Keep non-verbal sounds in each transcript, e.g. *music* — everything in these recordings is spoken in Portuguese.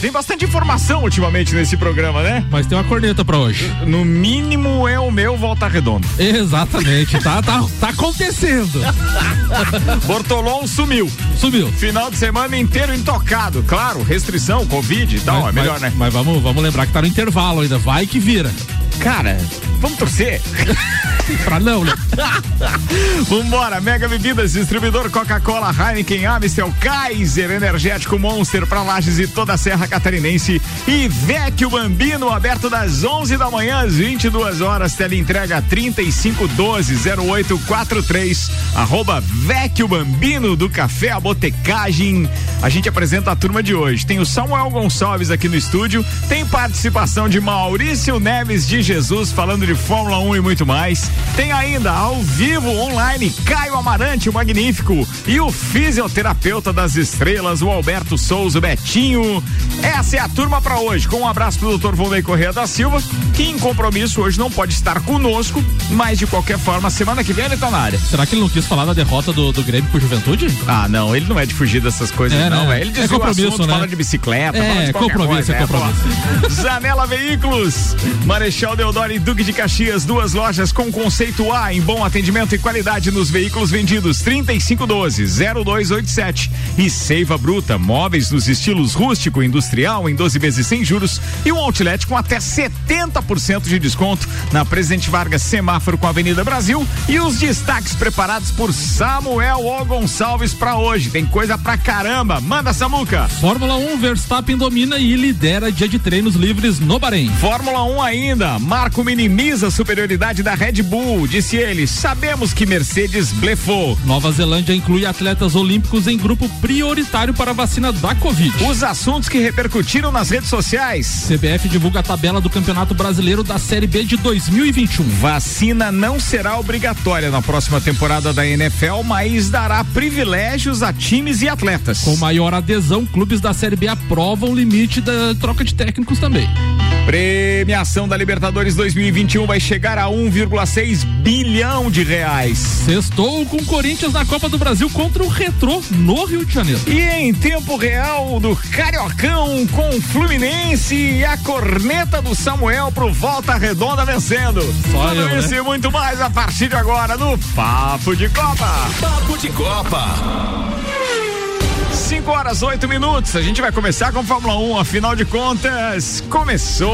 Tem bastante informação ultimamente nesse programa, né? Mas tem uma corneta pra hoje. No mínimo é o meu volta redonda. Exatamente. tá, tá, tá acontecendo. *laughs* Bortolom sumiu. Sumiu. Final de semana inteiro intocado. Claro, restrição, Covid e tal. Mas- é melhor, mas- né? Mas vamos, vamos lembrar que tá no intervalo ainda. Vai que vira. Cara, vamos torcer. *laughs* Pra não, né? *laughs* Vambora, Mega Bebidas, distribuidor Coca-Cola, Heineken, Amstel, Kaiser, Energético Monster pra Lages e toda a Serra Catarinense e Vecchio Bambino, aberto das 11 da manhã às 22 horas, teleentrega 3512-0843, arroba Vecchio Bambino do Café A Botecagem. A gente apresenta a turma de hoje. Tem o Samuel Gonçalves aqui no estúdio, tem participação de Maurício Neves de Jesus falando de Fórmula 1 e muito mais. Tem ainda ao vivo online Caio Amarante, o magnífico, e o fisioterapeuta das estrelas, o Alberto Souza, o Betinho. Essa é a turma para hoje. Com um abraço pro Dr. Volney Correia da Silva, que em compromisso hoje não pode estar conosco, mas de qualquer forma, semana que vem ele tá na área. Será que ele não quis falar da derrota do, do Grêmio pro Juventude? Ah, não, ele não é de fugir dessas coisas, É, não. né? velho. Ele diz É compromisso, né? fala de bicicleta, É, fala de qualquer compromisso, coisa, é compromisso. *laughs* pô. Zanela Veículos, Marechal Deodoro e Duque de Caxias, duas lojas com conceito A em bom atendimento e qualidade nos veículos vendidos 3512-0287 e Seiva Bruta, móveis nos estilos rústico e industrial em 12 vezes sem juros e um outlet com até 70% de desconto na Presidente Vargas Semáforo com a Avenida Brasil e os destaques preparados por Samuel O Gonçalves pra hoje. Tem coisa pra caramba. Manda Samuca. Fórmula 1, Verstappen domina e lidera dia de treinos livres no Bahrein. Fórmula 1 ainda. Marco minimiza a superioridade da Red Bull. Disse ele: sabemos que Mercedes blefou. Nova Zelândia inclui atletas olímpicos em grupo prioritário para a vacina da Covid. Os assuntos que repercutiram nas redes sociais. CBF divulga a tabela do Campeonato Brasileiro da Série B de 2021. Vacina não será obrigatória na próxima temporada da NFL, mas dará privilégios a times e atletas. Com maior adesão, clubes da Série B aprovam o limite da troca de técnicos também. Premiação da Libertadores 2021 vai chegar a 1,6 bilhão de reais. Sextou com o Corinthians na Copa do Brasil contra o Retrô no Rio de Janeiro. E em tempo real do Cariocão com o Fluminense e a corneta do Samuel pro Volta Redonda vencendo. Só Tudo eu, isso né? e muito mais a partir de agora no Papo de Copa. Papo de Copa. 5 horas, 8 minutos. A gente vai começar com Fórmula 1. Afinal de contas, começou.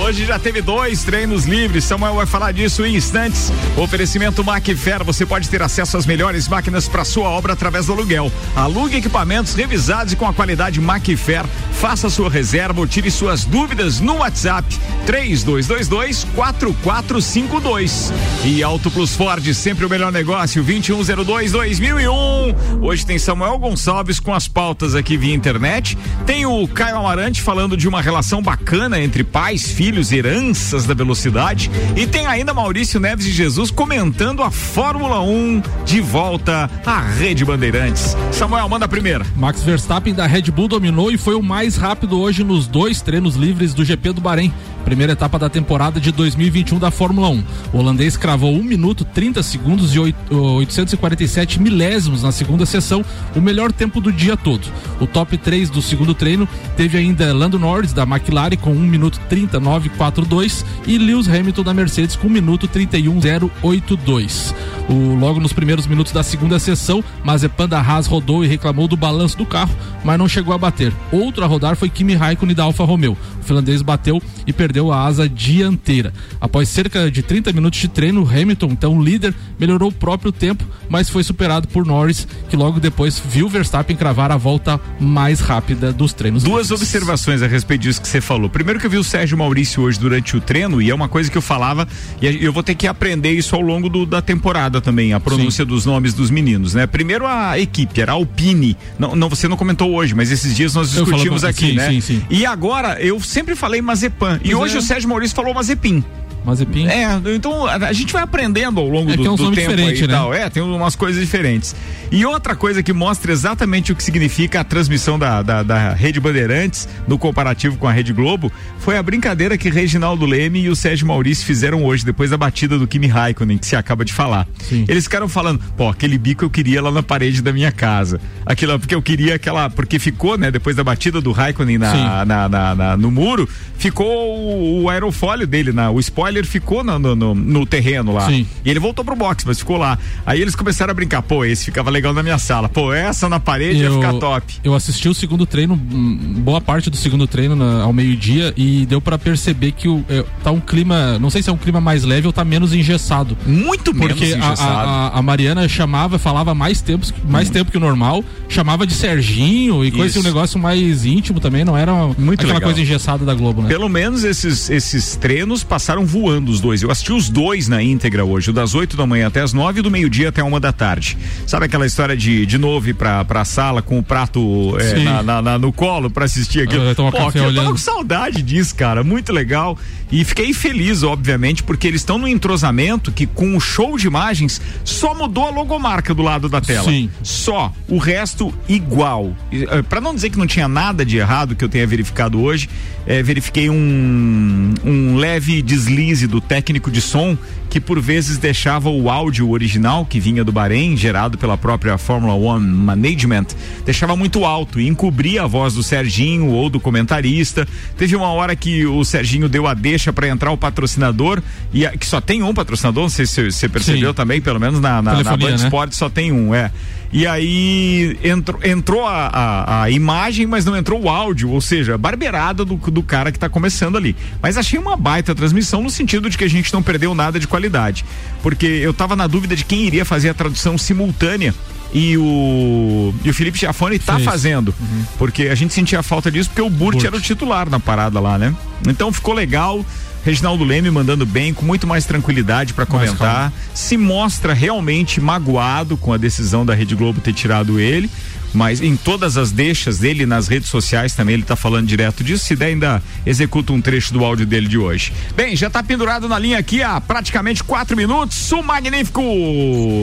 Hoje já teve dois treinos livres. Samuel vai falar disso em instantes. Oferecimento Macfer. Você pode ter acesso às melhores máquinas para sua obra através do aluguel. Alugue equipamentos revisados e com a qualidade Macfer. Faça sua reserva ou tire suas dúvidas no WhatsApp 3222 4452. E Auto Plus Ford, sempre o melhor negócio, 2102 2001. Hoje tem Samuel Gonçalves com as pautas aqui via internet. Tem o Caio Amarante falando de uma relação bacana entre pais, filhos, heranças da velocidade. E tem ainda Maurício Neves de Jesus comentando a Fórmula 1 de volta à Rede Bandeirantes. Samuel, manda a primeira. Max Verstappen da Red Bull dominou e foi o mais rápido hoje nos dois treinos livres do GP do Bahrein. Primeira etapa da temporada de 2021 da Fórmula 1. O holandês cravou 1 minuto 30 segundos e oit- 847 milésimos na segunda sessão, o melhor tempo do dia todo. O top 3 do segundo treino teve ainda Lando Norris da McLaren com 1 minuto 39,42 e Lewis Hamilton da Mercedes com 1 minuto 31,082. O, logo nos primeiros minutos da segunda sessão, Mazepan da Haas rodou e reclamou do balanço do carro, mas não chegou a bater. Outro a rodar foi Kimi Raikkonen da Alfa Romeo. O finlandês bateu e perdeu a asa dianteira. Após cerca de 30 minutos de treino, Hamilton, então líder, melhorou o próprio tempo, mas foi superado por Norris, que logo depois viu Verstappen cravar a volta mais rápida dos treinos. Duas livres. observações a respeito disso que você falou. Primeiro que eu vi o Sérgio Maurício hoje durante o treino, e é uma coisa que eu falava, e eu vou ter que aprender isso ao longo do- da temporada também, a pronúncia dos nomes dos meninos, né? Primeiro a equipe, era a Alpine. Não, não, você não comentou hoje, mas esses dias nós discutimos aqui, sim, né? sim, sim. E agora, eu sempre falei Mazepan. E Pois hoje é. o Sérgio Maurício falou Mazepin. Mazepin. É, então a gente vai aprendendo ao longo é do, é um do tempo aí e né? tal. É, tem umas coisas diferentes. E outra coisa que mostra exatamente o que significa a transmissão da, da, da Rede Bandeirantes no comparativo com a Rede Globo foi a brincadeira que Reginaldo Leme e o Sérgio Maurício fizeram hoje, depois da batida do Kimi Raikkonen, que se acaba de falar. Sim. Eles ficaram falando, pô, aquele bico eu queria lá na parede da minha casa. Aquilo, porque eu queria aquela. Porque ficou, né, depois da batida do Raikkonen na, na, na, na, no muro, ficou o, o aerofólio dele, na, o spoiler ficou no, no, no terreno lá. Sim. E ele voltou pro box, mas ficou lá. Aí eles começaram a brincar, pô, esse ficava legal na minha sala. Pô, essa na parede eu, ia ficar top. Eu assisti o segundo treino, boa parte do segundo treino na, ao meio-dia e deu para perceber que o, é, tá um clima, não sei se é um clima mais leve ou tá menos engessado. Muito menos Porque engessado. A, a, a, Mariana chamava, falava mais tempo, mais hum. tempo que o normal, chamava de Serginho e coisa assim, um negócio mais íntimo também, não era Muito aquela legal. coisa engessada da Globo, né? Pelo menos esses, esses treinos passaram voando os dois. Eu assisti os dois na íntegra hoje, o das 8 da manhã até as 9 e do meio-dia até uma da tarde. Sabe aquela história de de novo ir pra, pra sala com o prato é, na, na, na, no colo pra assistir aquilo? Eu, Pô, café eu tava com saudade disso, cara. Muito legal. E fiquei feliz, obviamente, porque eles estão no entrosamento que com o show de imagens só mudou a logomarca do lado da tela. Sim. Só. O resto igual. Eh, para não dizer que não tinha nada de errado que eu tenha verificado hoje, é, verifiquei um, um leve deslize do técnico de som que por vezes deixava o áudio original que vinha do Bahrein, gerado pela própria Fórmula One Management, deixava muito alto e encobria a voz do Serginho ou do comentarista. Teve uma hora que o Serginho deu a deixa para entrar o patrocinador e a, que só tem um patrocinador, não sei se você percebeu Sim. também, pelo menos na, na, na Band né? Sport só tem um, é. E aí entrou, entrou a, a, a, imagem, mas não entrou o áudio, ou seja, barbeirada do, do cara que está começando ali. Mas achei uma baita transmissão no sentido de que a gente não perdeu nada de qualidade. Porque eu estava na dúvida de quem iria fazer a tradução simultânea e o, e o Felipe Giafone está fazendo. Uhum. Porque a gente sentia falta disso porque o Burt, Burt, era o titular na parada lá, né? Então ficou legal. Reginaldo Leme mandando bem, com muito mais tranquilidade para comentar. Se mostra realmente magoado com a decisão da Rede Globo ter tirado ele mas em todas as deixas dele nas redes sociais também ele está falando direto disso. Se der, ainda executa um trecho do áudio dele de hoje. Bem, já está pendurado na linha aqui há praticamente quatro minutos. O magnífico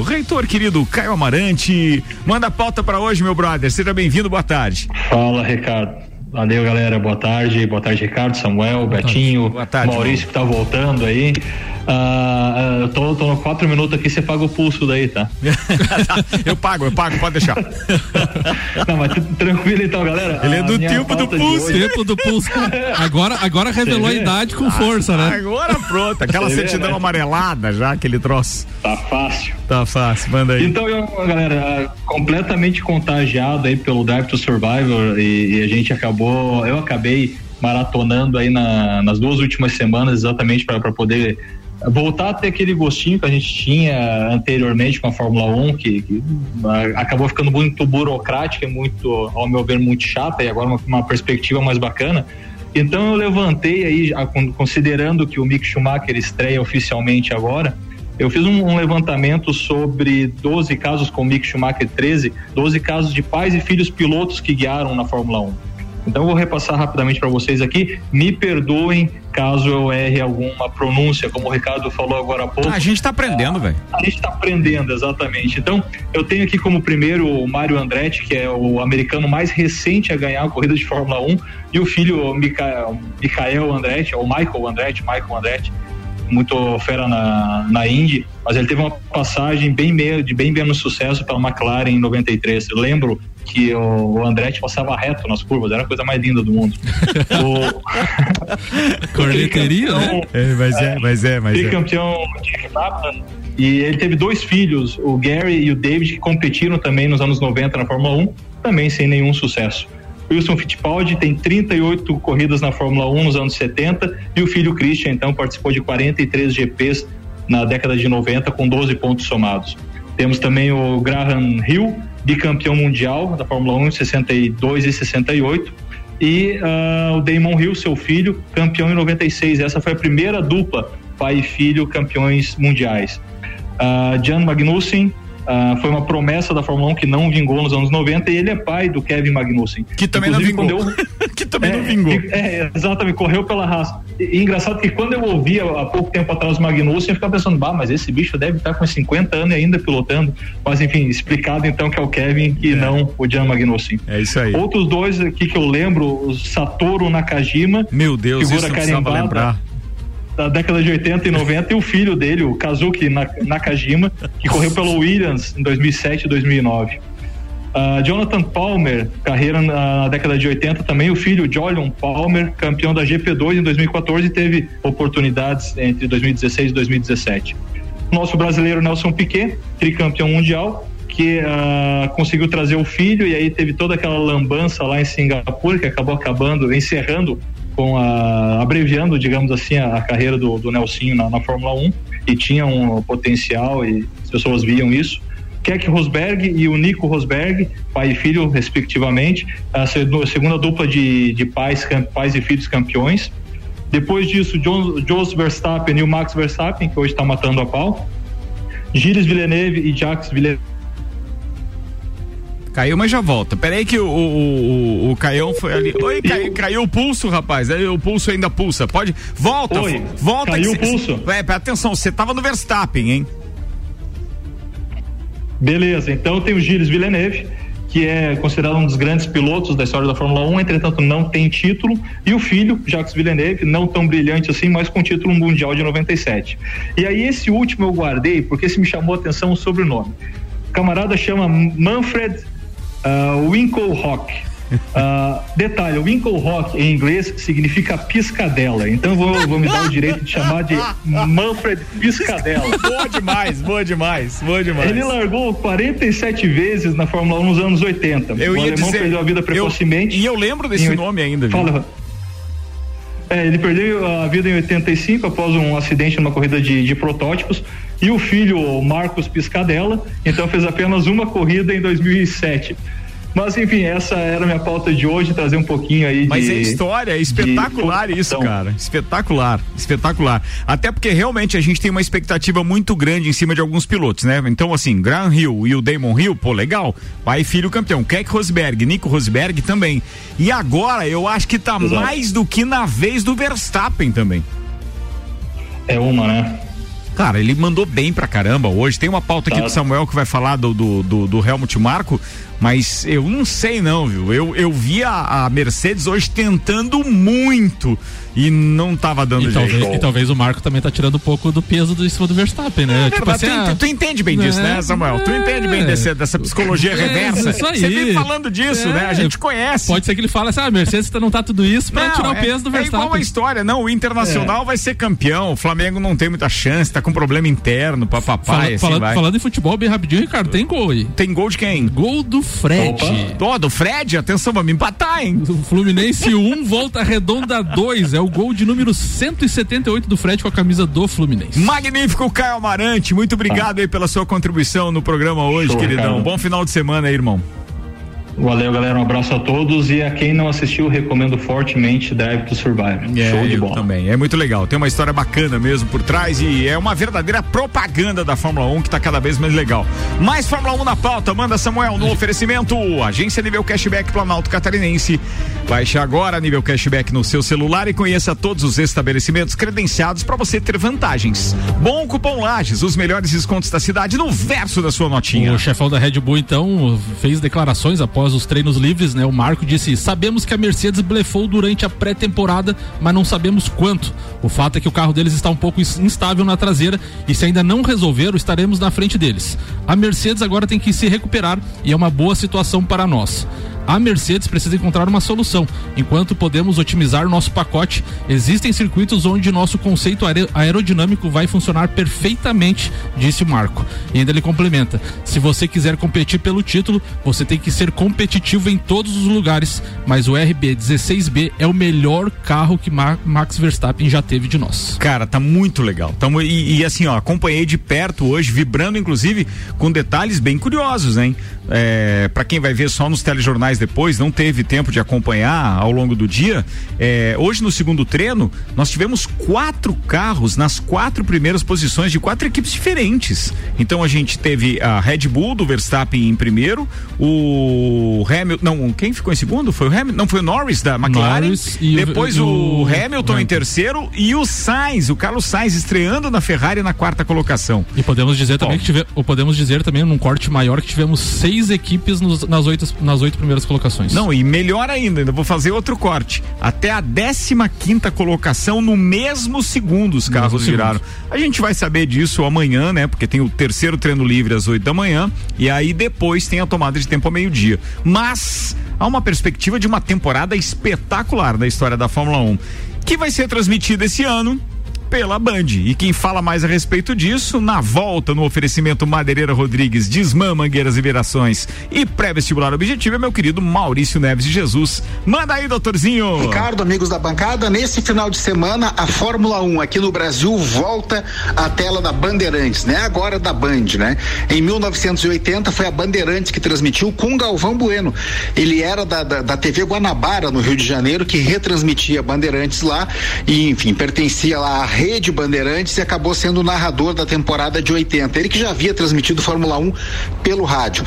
reitor querido Caio Amarante. Manda a pauta para hoje, meu brother. Seja bem-vindo, boa tarde. Fala, Ricardo. Valeu, galera. Boa tarde. Boa tarde, Ricardo, Samuel, Boa Betinho, Boa tarde, Maurício que tá voltando aí. Uh, eu tô, tô no quatro minutos aqui, você paga o pulso daí, tá? *laughs* eu pago, eu pago, pode deixar. *laughs* Não, mas tranquilo então, galera. Ele é do tempo do pulso. Tempo do pulso. Agora, agora revelou a idade com força, né? Agora pronto, aquela Você certidão vê, né? amarelada já, aquele troço. Tá fácil. Tá fácil, manda aí. Então, eu, galera, completamente contagiado aí pelo Drive to Survivor e, e a gente acabou, eu acabei maratonando aí na, nas duas últimas semanas exatamente para poder voltar a ter aquele gostinho que a gente tinha anteriormente com a Fórmula 1, que, que acabou ficando muito burocrática muito, ao meu ver, muito chata, e agora uma, uma perspectiva mais bacana. Então eu levantei aí, considerando que o Mick Schumacher estreia oficialmente agora, eu fiz um, um, levantamento sobre 12 casos com Mick Schumacher 13, 12 casos de pais e filhos pilotos que guiaram na Fórmula 1. Então eu vou repassar rapidamente para vocês aqui. Me perdoem caso eu erre alguma pronúncia, como o Ricardo falou agora há pouco. Ah, a gente está aprendendo, velho. A gente está aprendendo, exatamente. Então, eu tenho aqui como primeiro o Mário Andretti, que é o americano mais recente a ganhar a corrida de Fórmula 1, e o filho Michael, Michael Andretti, ou Michael Andretti, Michael Andretti, muito fera na, na Indy, mas ele teve uma passagem bem meio, de bem menos sucesso pela McLaren em 93. Eu lembro que o, o Andretti passava reto nas curvas, era a coisa mais linda do mundo. *laughs* o... Corneteria, né? É, mas é, mas é, mas é. campeão de e ele teve dois filhos, o Gary e o David, que competiram também nos anos 90 na Fórmula 1, também sem nenhum sucesso. Wilson Fittipaldi tem 38 corridas na Fórmula 1 nos anos 70 e o filho Christian, então, participou de 43 GPs na década de 90 com 12 pontos somados. Temos também o Graham Hill, bicampeão mundial da Fórmula 1 em 62 e 68. E uh, o Damon Hill, seu filho, campeão em 96. Essa foi a primeira dupla, pai e filho, campeões mundiais. Uh, Jan Magnussen, Uh, foi uma promessa da Fórmula 1 que não vingou nos anos 90 e ele é pai do Kevin Magnussen. Que também Inclusive, *laughs* não vingou. que também é, não vingou. É, exatamente, correu pela raça. E, engraçado que quando eu ouvia há pouco tempo atrás o Magnussen, eu ficava pensando, bah, mas esse bicho deve estar com 50 anos ainda pilotando. Mas enfim, explicado então que é o Kevin e é. não o Jan Magnussen. É isso aí. Outros dois aqui que eu lembro, o Satoru Nakajima. Meu Deus, figura isso carimbada. lembrar da década de 80 e 90 e o filho dele, o Kazuki Nakajima, que correu pelo Williams em 2007 e 2009. Uh, Jonathan Palmer, carreira na década de 80 também, o filho Jolion Palmer, campeão da GP2 em 2014 teve oportunidades entre 2016 e 2017. Nosso brasileiro Nelson Piquet, tricampeão mundial, que uh, conseguiu trazer o filho e aí teve toda aquela lambança lá em Singapura que acabou acabando, encerrando com a abreviando, digamos assim, a, a carreira do, do Nelsinho na, na Fórmula 1 e tinha um potencial e as pessoas viam isso. Keck Rosberg e o Nico Rosberg, pai e filho, respectivamente, a segunda dupla de, de pais, pais e filhos campeões. Depois disso, Jos Verstappen e o Max Verstappen, que hoje está matando a pau. Gilles Villeneuve e Jacques Villeneuve. Caiu, mas já volta. Peraí que o, o, o, o Caião foi ali. Oi, caiu, caiu o pulso, rapaz. O pulso ainda pulsa. Pode. Volta, Oi, volta. Caiu o pulso. É, atenção, você tava no Verstappen, hein? Beleza, então tem o Gilles Villeneuve, que é considerado um dos grandes pilotos da história da Fórmula 1, entretanto não tem título, e o filho, Jacques Villeneuve, não tão brilhante assim, mas com título mundial de 97. E aí esse último eu guardei porque esse me chamou a atenção o sobrenome. O camarada chama Manfred uh, Winkelhock. Uh, detalhe, o Winkle Rock em inglês significa piscadela. Então vou, vou me dar o direito de chamar de Manfred Piscadela. boa demais, boa demais, boa demais. Ele largou 47 vezes na Fórmula 1 nos anos 80. Eu o ia alemão dizer, perdeu a vida precocemente. Eu, e eu lembro desse em, nome ainda. Viu? Fala. É, ele perdeu a vida em 85 após um acidente numa corrida de, de protótipos. E o filho, Marcos Piscadella, então fez apenas uma corrida em 2007. Mas enfim, essa era a minha pauta de hoje, trazer um pouquinho aí Mas de. Mas é história, é espetacular isso, cara. Espetacular, espetacular. Até porque realmente a gente tem uma expectativa muito grande em cima de alguns pilotos, né? Então, assim, Graham Hill e o Damon Hill, pô, legal. Pai e filho campeão. Keck Rosberg, Nico Rosberg também. E agora eu acho que tá Exato. mais do que na vez do Verstappen também. É uma, né? Cara, ele mandou bem pra caramba hoje. Tem uma pauta aqui do Samuel que vai falar do, do, do, do Helmut Marco, mas eu não sei não, viu? Eu, eu vi a, a Mercedes hoje tentando muito e não tava dando e jeito. Talvez, e talvez o Marco também tá tirando um pouco do peso do em cima do Verstappen, né? É, tipo assim, tu, ah, tu, entende bem disso, né, Samuel? É, tu entende bem desse, dessa psicologia é, reversa. Isso aí. Você vem falando disso, né? A é, gente conhece. Pode ser que ele fale assim, ah, a Mercedes não tá tudo isso pra não, tirar o é, peso do Verstappen. É igual a história, não, o Internacional vai ser campeão, o Flamengo não tem muita chance, tá com problema interno, papapá, Fala, assim falando, falando em futebol bem rapidinho, Ricardo, tem gol aí. Tem gol de quem? Gol do Fred. Opa. Oh, do Fred, atenção, vamos empatar, hein? O Fluminense 1, um, volta redonda 2, é o gol de número 178 do Fred com a camisa do Fluminense. Magnífico, Caio Amarante. Muito obrigado ah. aí pela sua contribuição no programa hoje, Show, queridão. Cara. Bom final de semana aí, irmão. Valeu, galera. Um abraço a todos. E a quem não assistiu, recomendo fortemente Drive to Survive. É, Show de bola. Também. É muito legal. Tem uma história bacana mesmo por trás e é uma verdadeira propaganda da Fórmula 1 que está cada vez mais legal. Mais Fórmula 1 na pauta. Manda Samuel no oferecimento. Agência Nível Cashback Planalto Catarinense. Baixe agora Nível Cashback no seu celular e conheça todos os estabelecimentos credenciados para você ter vantagens. Bom cupom Lages, os melhores descontos da cidade no verso da sua notinha. O chefão da Red Bull, então, fez declarações após após os treinos livres, né? O Marco disse: "Sabemos que a Mercedes blefou durante a pré-temporada, mas não sabemos quanto. O fato é que o carro deles está um pouco instável na traseira e se ainda não resolver, estaremos na frente deles. A Mercedes agora tem que se recuperar e é uma boa situação para nós a Mercedes precisa encontrar uma solução. Enquanto podemos otimizar nosso pacote, existem circuitos onde nosso conceito aerodinâmico vai funcionar perfeitamente, disse o Marco. E ainda ele complementa: se você quiser competir pelo título, você tem que ser competitivo em todos os lugares, mas o RB16B é o melhor carro que Max Verstappen já teve de nós. Cara, tá muito legal. Tamo, e, e assim, ó, acompanhei de perto hoje, vibrando inclusive com detalhes bem curiosos, hein? É, para quem vai ver só nos telejornais depois, não teve tempo de acompanhar ao longo do dia. É, hoje no segundo treino, nós tivemos quatro carros nas quatro primeiras posições de quatro equipes diferentes. Então a gente teve a Red Bull do Verstappen em primeiro, o o Hamilton, não, quem ficou em segundo? Foi o Hamilton, não foi o Norris da McLaren. Norris e depois o, o, Hamilton em terceiro e o Sainz, o Carlos Sainz estreando na Ferrari na quarta colocação. E podemos dizer também que tive, ou podemos dizer também num corte maior que tivemos seis equipes nos, nas oito nas oito primeiras colocações. Não, e melhor ainda, ainda vou fazer outro corte. Até a 15 quinta colocação no mesmo segundo os carros viraram. A gente vai saber disso amanhã, né? Porque tem o terceiro treino livre às 8 da manhã e aí depois tem a tomada de tempo ao meio-dia. Mas há uma perspectiva de uma temporada espetacular na história da Fórmula 1, que vai ser transmitida esse ano pela Band. E quem fala mais a respeito disso, na volta no oferecimento Madeireira Rodrigues, Desmã, Mangueiras e Verações e pré-vestibular objetivo é meu querido Maurício Neves de Jesus. Manda aí, doutorzinho. Ricardo, amigos da bancada, nesse final de semana a Fórmula 1 aqui no Brasil volta à tela da Bandeirantes, né? Agora da Band, né? Em 1980 foi a Bandeirantes que transmitiu com Galvão Bueno. Ele era da, da, da TV Guanabara, no Rio de Janeiro, que retransmitia Bandeirantes lá e, enfim, pertencia lá à Rede Bandeirantes e acabou sendo o narrador da temporada de 80. Ele que já havia transmitido Fórmula 1 pelo rádio.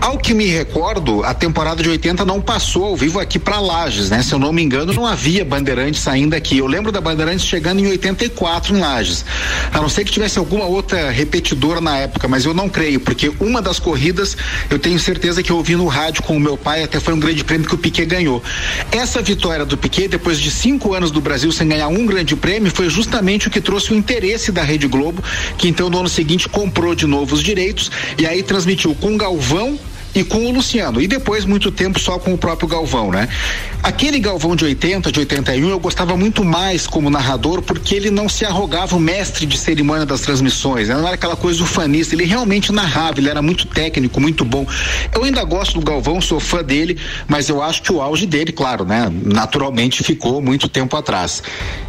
Ao que me recordo, a temporada de 80 não passou ao vivo aqui para Lages, né? Se eu não me engano, não havia Bandeirantes saindo aqui. Eu lembro da Bandeirantes chegando em 84 em Lages. A não ser que tivesse alguma outra repetidora na época, mas eu não creio, porque uma das corridas eu tenho certeza que eu ouvi no rádio com o meu pai, até foi um grande prêmio que o Piquet ganhou. Essa vitória do Piquet, depois de cinco anos do Brasil sem ganhar um grande prêmio, foi justamente o que trouxe o interesse da Rede Globo, que então no ano seguinte comprou de novo os direitos e aí transmitiu com Galvão e com o Luciano. E depois muito tempo só com o próprio Galvão, né? Aquele Galvão de 80, de 81, eu gostava muito mais como narrador porque ele não se arrogava o mestre de cerimônia das transmissões, né? não era aquela coisa ufanista, ele realmente narrava, ele era muito técnico, muito bom. Eu ainda gosto do Galvão, sou fã dele, mas eu acho que o auge dele, claro, né? Naturalmente ficou muito tempo atrás.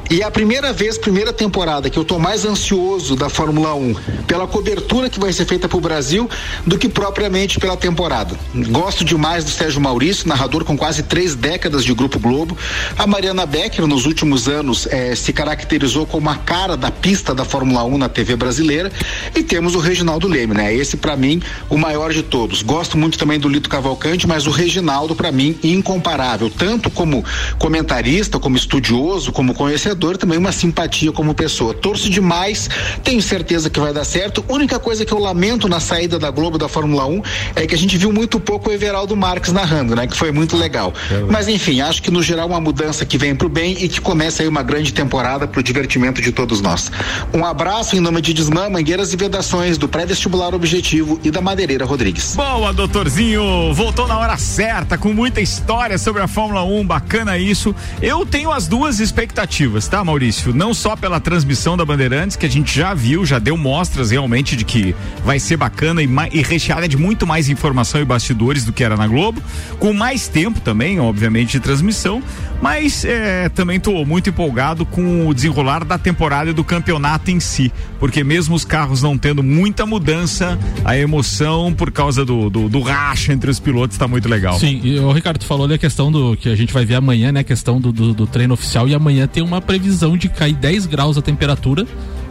E a primeira vez, primeira temporada que eu tô mais ansioso da Fórmula 1 pela cobertura que vai ser feita para o Brasil do que propriamente pela temporada. Gosto demais do Sérgio Maurício, narrador com quase três décadas de Grupo Globo. A Mariana Becker, nos últimos anos, eh, se caracterizou como a cara da pista da Fórmula 1 na TV brasileira. E temos o Reginaldo Leme, né? Esse, para mim, o maior de todos. Gosto muito também do Lito Cavalcante, mas o Reginaldo, para mim, incomparável. Tanto como comentarista, como estudioso, como conhecedor também uma simpatia como pessoa. Torço demais, tenho certeza que vai dar certo. Única coisa que eu lamento na saída da Globo da Fórmula 1 é que a gente viu muito pouco o Everaldo Marques narrando, né? Que foi muito legal. É Mas enfim, acho que no geral uma mudança que vem pro bem e que começa aí uma grande temporada pro divertimento de todos nós. Um abraço em nome de Desmã, Mangueiras e Vedações, do pré-vestibular Objetivo e da Madeireira Rodrigues. Boa, doutorzinho! Voltou na hora certa, com muita história sobre a Fórmula 1, bacana isso. Eu tenho as duas expectativas tá, Maurício? Não só pela transmissão da Bandeirantes, que a gente já viu, já deu mostras realmente de que vai ser bacana e, e recheada de muito mais informação e bastidores do que era na Globo, com mais tempo também, obviamente, de transmissão, mas é, também estou muito empolgado com o desenrolar da temporada e do campeonato em si, porque mesmo os carros não tendo muita mudança, a emoção por causa do, do, do racha entre os pilotos está muito legal. Sim, e o Ricardo falou ali a questão do que a gente vai ver amanhã, né? A questão do, do, do treino oficial e amanhã tem uma previsão de cair 10 graus a temperatura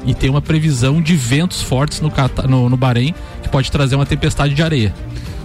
e tem uma previsão de ventos fortes no, no, no Bahrein que pode trazer uma tempestade de areia.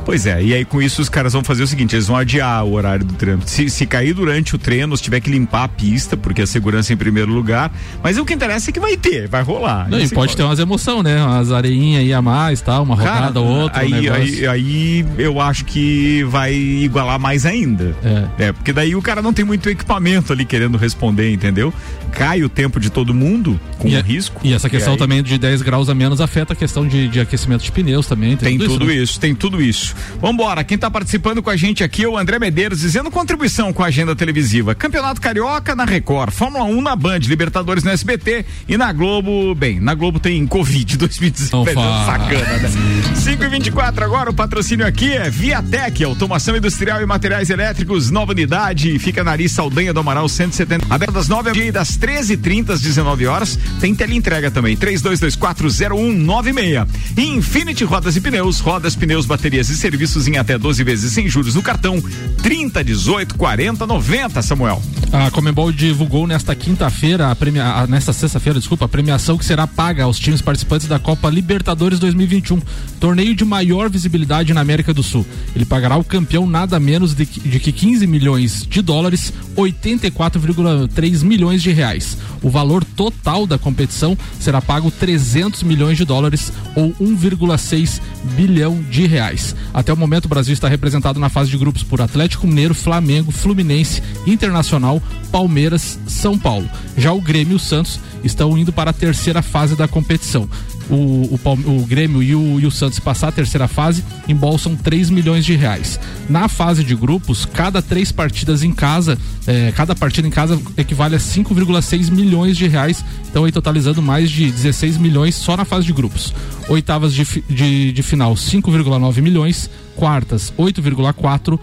Pois é, e aí com isso os caras vão fazer o seguinte: eles vão adiar o horário do treino. Se, se cair durante o treino, se tiver que limpar a pista, porque a segurança é em primeiro lugar. Mas o que interessa é que vai ter, vai rolar. Não, e pode, pode ter umas emoção, né? Umas areinhas aí a mais, tal, uma Cara, rodada, outra. Aí, um aí, aí, eu acho que vai igualar mais ainda. É. é. Porque daí o cara não tem muito equipamento ali querendo responder, entendeu? Cai o tempo de todo mundo com e, risco. E essa questão e aí... também de 10 graus a menos afeta a questão de, de aquecimento de pneus também. Tem, tem tudo, tudo isso, né? isso, tem tudo isso. Vambora, quem tá participando com a gente aqui é o André Medeiros, dizendo contribuição com a agenda televisiva. Campeonato Carioca na Record, Fórmula 1 na Band, Libertadores no SBT e na Globo, bem, na Globo tem Covid *laughs* 2019. Sacana, né? 5 e 24 agora, o patrocínio aqui é Viatec, automação industrial e materiais elétricos, nova unidade, fica na Ari Saldanha do Amaral 170. Aberta das 9 ao dia e das 13h30 às 19 horas. Tem teleentrega também, 32240196. Infinity Rodas e Pneus, rodas, pneus, baterias e serviços em até 12 vezes sem juros no cartão 30, 18, 40, 90, Samuel. A Comembol divulgou nesta quinta-feira, premia... nesta sexta-feira, desculpa, a premiação que será paga aos times participantes da Copa Libertadores 2021, torneio de maior visibilidade na América do Sul. Ele pagará o campeão nada menos de, de que 15 milhões de dólares, 84,3 milhões de reais. O valor total da competição será pago 300 milhões de dólares ou 1,6 bilhão de reais. Até o momento, o Brasil está representado na fase de grupos por Atlético Mineiro, Flamengo, Fluminense, Internacional, Palmeiras, São Paulo. Já o Grêmio e o Santos estão indo para a terceira fase da competição o, o, o Grêmio e o, e o Santos passar a terceira fase, embolsam 3 milhões de reais. Na fase de grupos, cada três partidas em casa, é, cada partida em casa equivale a 5,6 milhões de reais, então aí totalizando mais de 16 milhões só na fase de grupos. Oitavas de, de, de final, 5,9 milhões, quartas, 8,4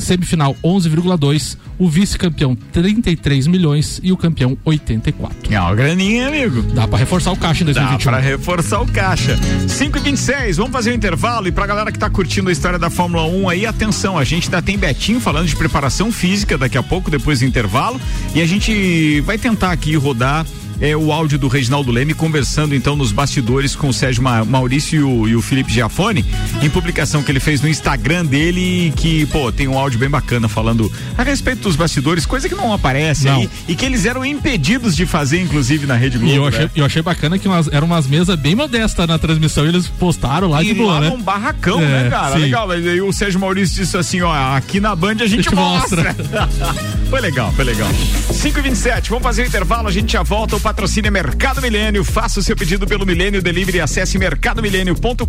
semifinal 11,2, o vice-campeão 33 milhões e o campeão 84. É uma graninha, amigo. Dá para reforçar o caixa em 2021. Dá para reforçar o caixa. 5 e 26 vamos fazer o um intervalo e pra galera que tá curtindo a história da Fórmula 1 aí, atenção, a gente ainda tem Betinho falando de preparação física daqui a pouco, depois do intervalo, e a gente vai tentar aqui rodar é, o áudio do Reginaldo Leme conversando então nos bastidores com o Sérgio Maurício e o, e o Felipe Giafone, em publicação que ele fez no Instagram dele, que, pô, tem um áudio bem bacana falando a respeito dos bastidores, coisa que não aparece não. aí e que eles eram impedidos de fazer, inclusive, na Rede Globo. E eu achei, né? eu achei bacana que umas, eram umas mesas bem modestas na transmissão, eles postaram lá e de boa, né? um barracão, né, é, né, cara? Sim. Legal, mas aí o Sérgio Maurício disse assim, ó, aqui na Band a gente, a gente mostra. mostra. *laughs* foi legal, foi legal. 5 e 27 vamos fazer o intervalo, a gente já volta, o patrocínio é Mercado Milênio. Faça o seu pedido pelo Milênio Delivery e acesse mercadomilênio.com.br.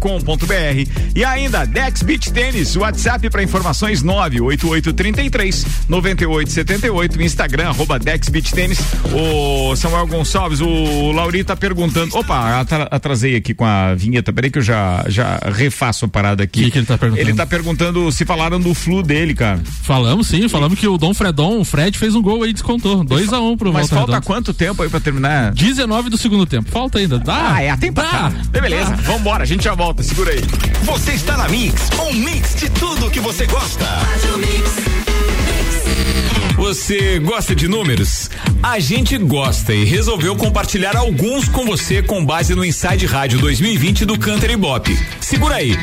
E ainda Dex Beach Tênis, WhatsApp para informações 98833 9878, Instagram arroba Dex Beach Tênis. O Samuel Gonçalves, o Lauri tá perguntando. Opa, atrasei aqui com a vinheta. Peraí que eu já já refaço a parada aqui. O que, que ele tá perguntando? Ele tá perguntando se falaram do flu dele, cara. Falamos sim, falamos que o Dom Fredon, o Fred fez um gol aí descontou. 2 a 1 um pro Mas falta Redonda. quanto tempo aí para terminar? 19 do segundo tempo. Falta ainda. Dá. Ah, é, tempo dá. Beleza, dá. vambora, a gente já volta, segura aí. Você está na Mix, um mix de tudo que você gosta. Você gosta de números? A gente gosta e resolveu compartilhar alguns com você com base no Inside Rádio 2020 do Canter Bop. Segura aí.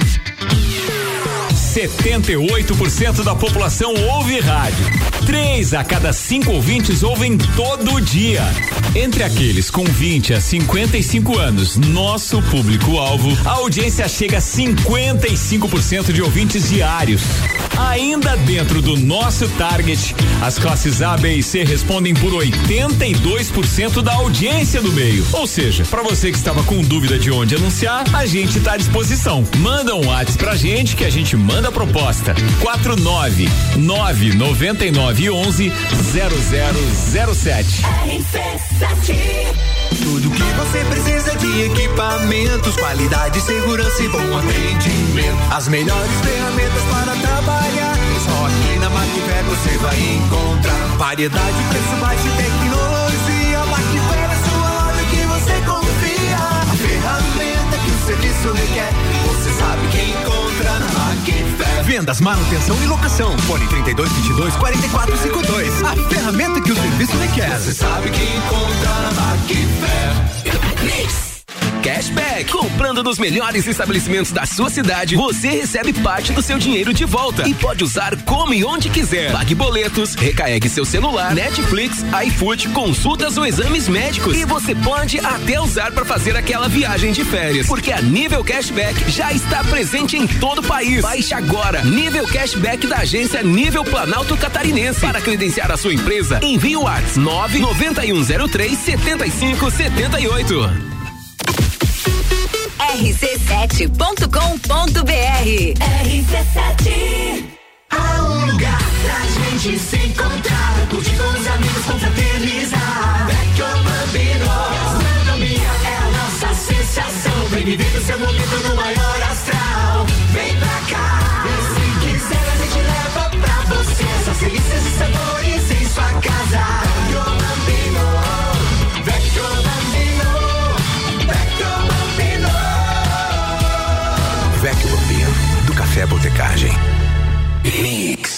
78% da população ouve rádio. Três a cada cinco ouvintes ouvem todo dia. Entre aqueles com 20 a 55 anos, nosso público-alvo, a audiência chega a 55% de ouvintes diários. Ainda dentro do nosso target, as classes A, B e C respondem por 82% da audiência do meio. Ou seja, para você que estava com dúvida de onde anunciar, a gente está à disposição. Manda um WhatsApp pra gente que a gente manda a proposta. 49 999 11 0007. Tudo que você precisa de equipamentos, qualidade, segurança e bom atendimento. As melhores ferramentas para trabalhar. Só aqui na Macfer você vai encontrar variedade, preço baixo e tecnologia. Macfer é sua loja que você confia. A ferramenta que o serviço requer, você sabe que encontra na Macfer. Vendas, manutenção e locação. Fone 32 22 44 52. A ferramenta que o serviço requer. Você sabe que encontra na Macfer. Cashback. Comprando nos melhores estabelecimentos da sua cidade, você recebe parte do seu dinheiro de volta e pode usar como e onde quiser. Pague boletos, recarregue seu celular, Netflix, iFood, consultas ou exames médicos. E você pode até usar para fazer aquela viagem de férias. Porque a Nível Cashback já está presente em todo o país. Baixe agora Nível Cashback da agência Nível Planalto Catarinense. Para credenciar a sua empresa, envie o WhatsApp 99103 7578 rc7.com.br RC7 Há um lugar pra gente se encontrar, curtir com os amigos, confraternizar. Vecchio Bambino, gastronomia é a nossa sensação. Vem viver o seu momento no maior astral. Botecagem. Mix.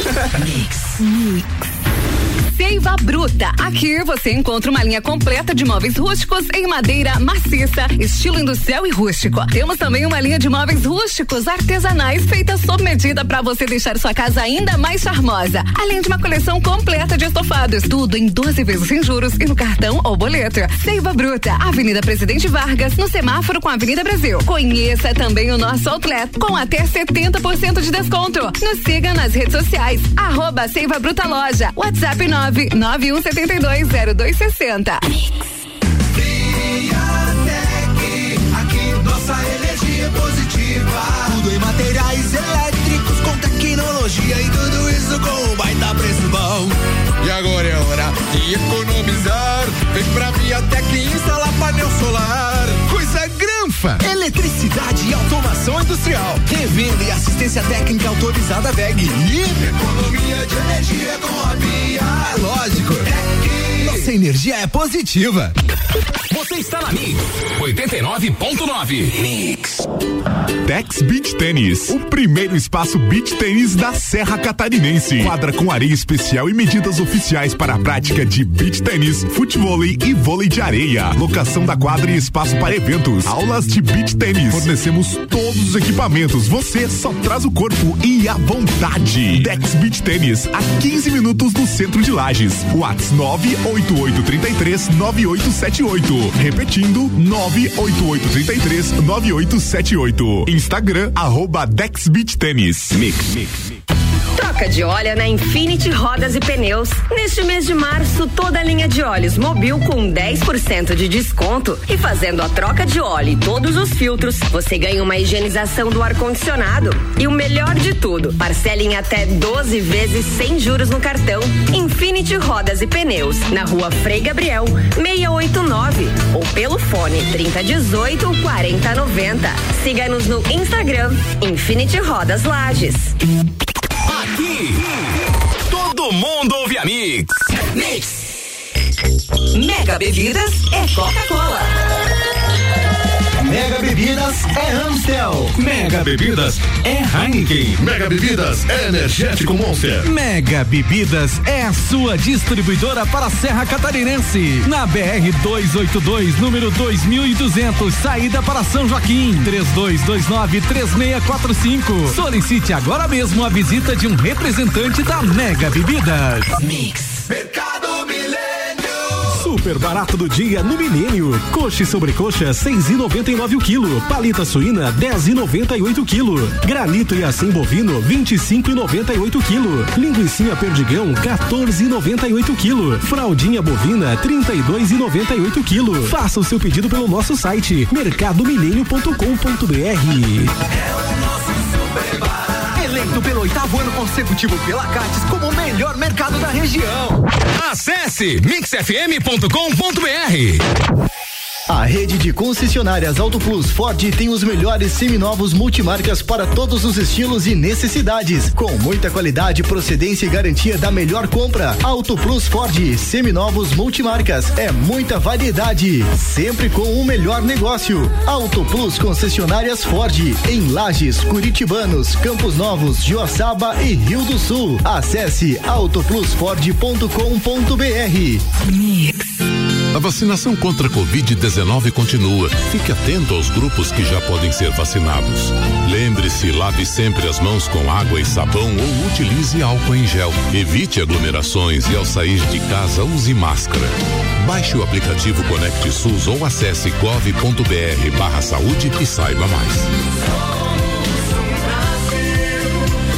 Mix. Mix. Seiva Bruta. Aqui você encontra uma linha completa de móveis rústicos em madeira maciça, estilo industrial e rústico. Temos também uma linha de móveis rústicos artesanais feita sob medida para você deixar sua casa ainda mais charmosa. Além de uma coleção completa de estofados, tudo em 12 vezes sem juros e no cartão ou boleto. Seiva Bruta, Avenida Presidente Vargas, no semáforo com a Avenida Brasil. Conheça também o nosso outlet com até 70% de desconto. Nos siga nas redes sociais, arroba Seiva Bruta Loja, WhatsApp 9 991720260. Aqui nossa energia positiva. Tudo em materiais elétricos com tecnologia e tudo isso com um baita preço bom. E agora é hora de economizar. Vem pra Viatec instalar painel solar. Eletricidade e automação industrial. Revenda e assistência técnica autorizada VEG. E economia de energia com a Via. É lógico. Nossa energia é positiva. Você está na Mix 89.9. Mix. Dex Beach Tênis, o primeiro espaço beach tênis da Serra Catarinense. Quadra com areia especial e medidas oficiais para a prática de beach tênis, futebol e vôlei de areia. Locação da quadra e espaço para eventos. Aulas de beach tênis. Fornecemos todos os equipamentos. Você só traz o corpo e a vontade. Dex Beach Tênis, a 15 minutos do centro de Lages. Whats 98833 9878. Repetindo, 98833 9878. Instagram, arroba Dex Beach Tênis. Mix. Mix. Troca de óleo na Infinity Rodas e Pneus. Neste mês de março, toda a linha de óleos Mobil com 10% de desconto. E fazendo a troca de óleo e todos os filtros, você ganha uma higienização do ar-condicionado. E o melhor de tudo, parcela em até 12 vezes sem juros no cartão. Infinity Rodas e Pneus, na rua Frei Gabriel, 689. Ou pelo fone 3018 4090. Siga-nos no Instagram, Infinity Rodas Lages. Mundo ouve a Mix. Mix. Mega Bebidas é Coca-Cola. Mega Bebidas é Amstel. Mega Bebidas é Heineken. Mega Bebidas é Energético Monster. Mega Bebidas é a sua distribuidora para a Serra Catarinense. Na BR 282, número 2200, saída para São Joaquim. 3229-3645. Solicite agora mesmo a visita de um representante da Mega Bebidas. Mix. Mercado. Super barato do dia no Milênio. Coxa e sobrecoxa, seis e noventa e nove o quilo. Palita suína, dez e noventa e oito quilo. Granito e assim bovino, vinte e cinco e noventa e oito quilo. Linguiça perdigão, 14 e noventa e oito quilo. Fraldinha bovina, trinta e dois e noventa e oito quilo. Faça o seu pedido pelo nosso site mercadomilênio.com.br. Eleito pelo oitavo ano consecutivo pela Cates como o melhor mercado da região. Acesse mixfm.com.br. A rede de concessionárias Auto Plus Ford tem os melhores seminovos multimarcas para todos os estilos e necessidades, com muita qualidade, procedência e garantia da melhor compra. Auto Plus Ford, seminovos multimarcas, é muita variedade, sempre com o melhor negócio. Auto Plus concessionárias Ford, em Lages, Curitibanos, Campos Novos, Joaçaba e Rio do Sul. Acesse autoplusford.com.br. Mix. A vacinação contra a Covid-19 continua. Fique atento aos grupos que já podem ser vacinados. Lembre-se, lave sempre as mãos com água e sabão ou utilize álcool em gel. Evite aglomerações e ao sair de casa use máscara. Baixe o aplicativo Conect SUS ou acesse gov.br barra saúde e saiba mais.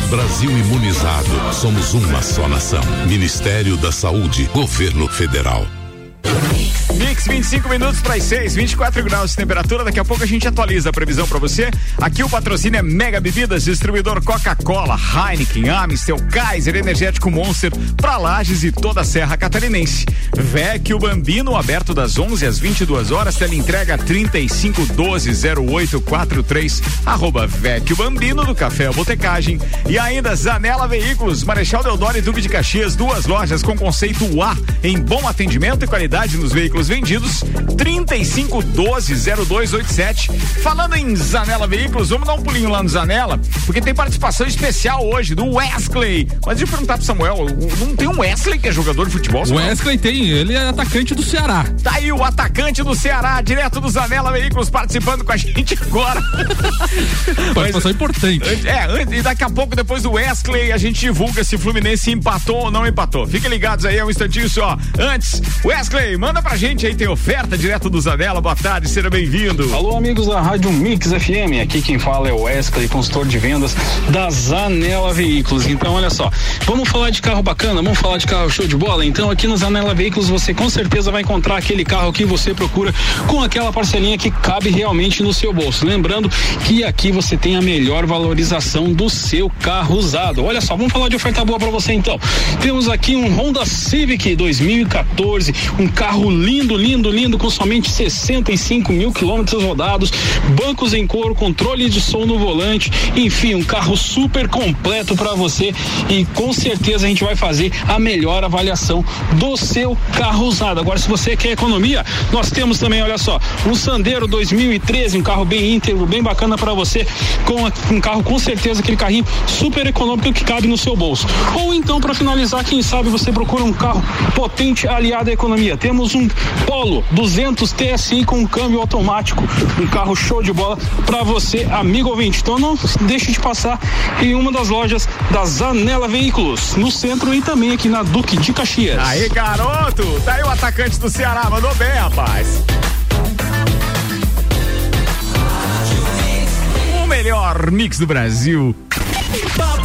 Brasil imunizado. Somos uma só nação. Ministério da Saúde. Governo Federal. Mix. Mix 25 minutos para as 6, 24 graus de temperatura. Daqui a pouco a gente atualiza a previsão para você. Aqui o patrocínio é Mega Bebidas, distribuidor Coca-Cola, Heineken, Amstel, Kaiser, Energético Monster, pra Lages e toda a Serra Catarinense. Vecchio Bambino, aberto das 11 às 22 horas, tela entrega 35120843, arroba Vecchio Bambino do Café Botecagem. E ainda Zanela Veículos, Marechal Deodoro e Duque de Caxias, duas lojas com conceito A em bom atendimento e qualidade nos veículos vendidos. 35120287. Falando em Zanela Veículos, vamos dar um pulinho lá no Zanela, porque tem participação especial hoje do Wesley. Mas deixa eu perguntar pro Samuel, não tem um Wesley que é jogador de futebol? O Wesley tem, ele é atacante do Ceará. Tá aí o atacante do Ceará, direto do Zanela Veículos, participando com a gente agora. *laughs* Participação Mas, importante. É, e daqui a pouco, depois do Wesley, a gente divulga se o Fluminense empatou ou não empatou. Fiquem ligados aí, é um instantinho só. Antes, Wesley, manda pra gente aí, tem oferta direto do Zanela. Boa tarde, seja bem-vindo. Alô, amigos da Rádio Mix FM. Aqui quem fala é o Wesley, consultor de vendas da Zanela Veículos. Então, olha só, vamos falar de carro bacana, vamos falar de carro show de bola. Então, aqui no Zanela Veículos você com certeza vai encontrar aquele carro que você procura com aquela parcelinha que cabe realmente no seu bolso. Lembrando que aqui você tem a melhor valorização do seu carro usado. Olha só, vamos falar de oferta boa para você então. Temos aqui um Honda Civic 2014, um carro lindo, lindo, lindo, com somente 65 mil quilômetros rodados, bancos em couro, controle de som no volante, enfim, um carro super completo para você e com certeza a gente vai fazer a melhor avaliação do seu carro usado. Agora, se você quer economia, nós temos também, olha só, um Sandero 2013, um carro bem íntegro, bem bacana para você, com um carro com certeza aquele carrinho super econômico que cabe no seu bolso. Ou então, para finalizar, quem sabe você procura um carro potente aliado à economia. Temos um Polo 200 TSI com câmbio automático, um carro show de bola para você, amigo ouvinte. Então não deixe de passar em uma das lojas da Zanela Veículos, no centro e também aqui na Duque de Caxias. Aí, garoto, tá aí o atacante do Ceará, mandou bem, rapaz. O melhor mix do Brasil.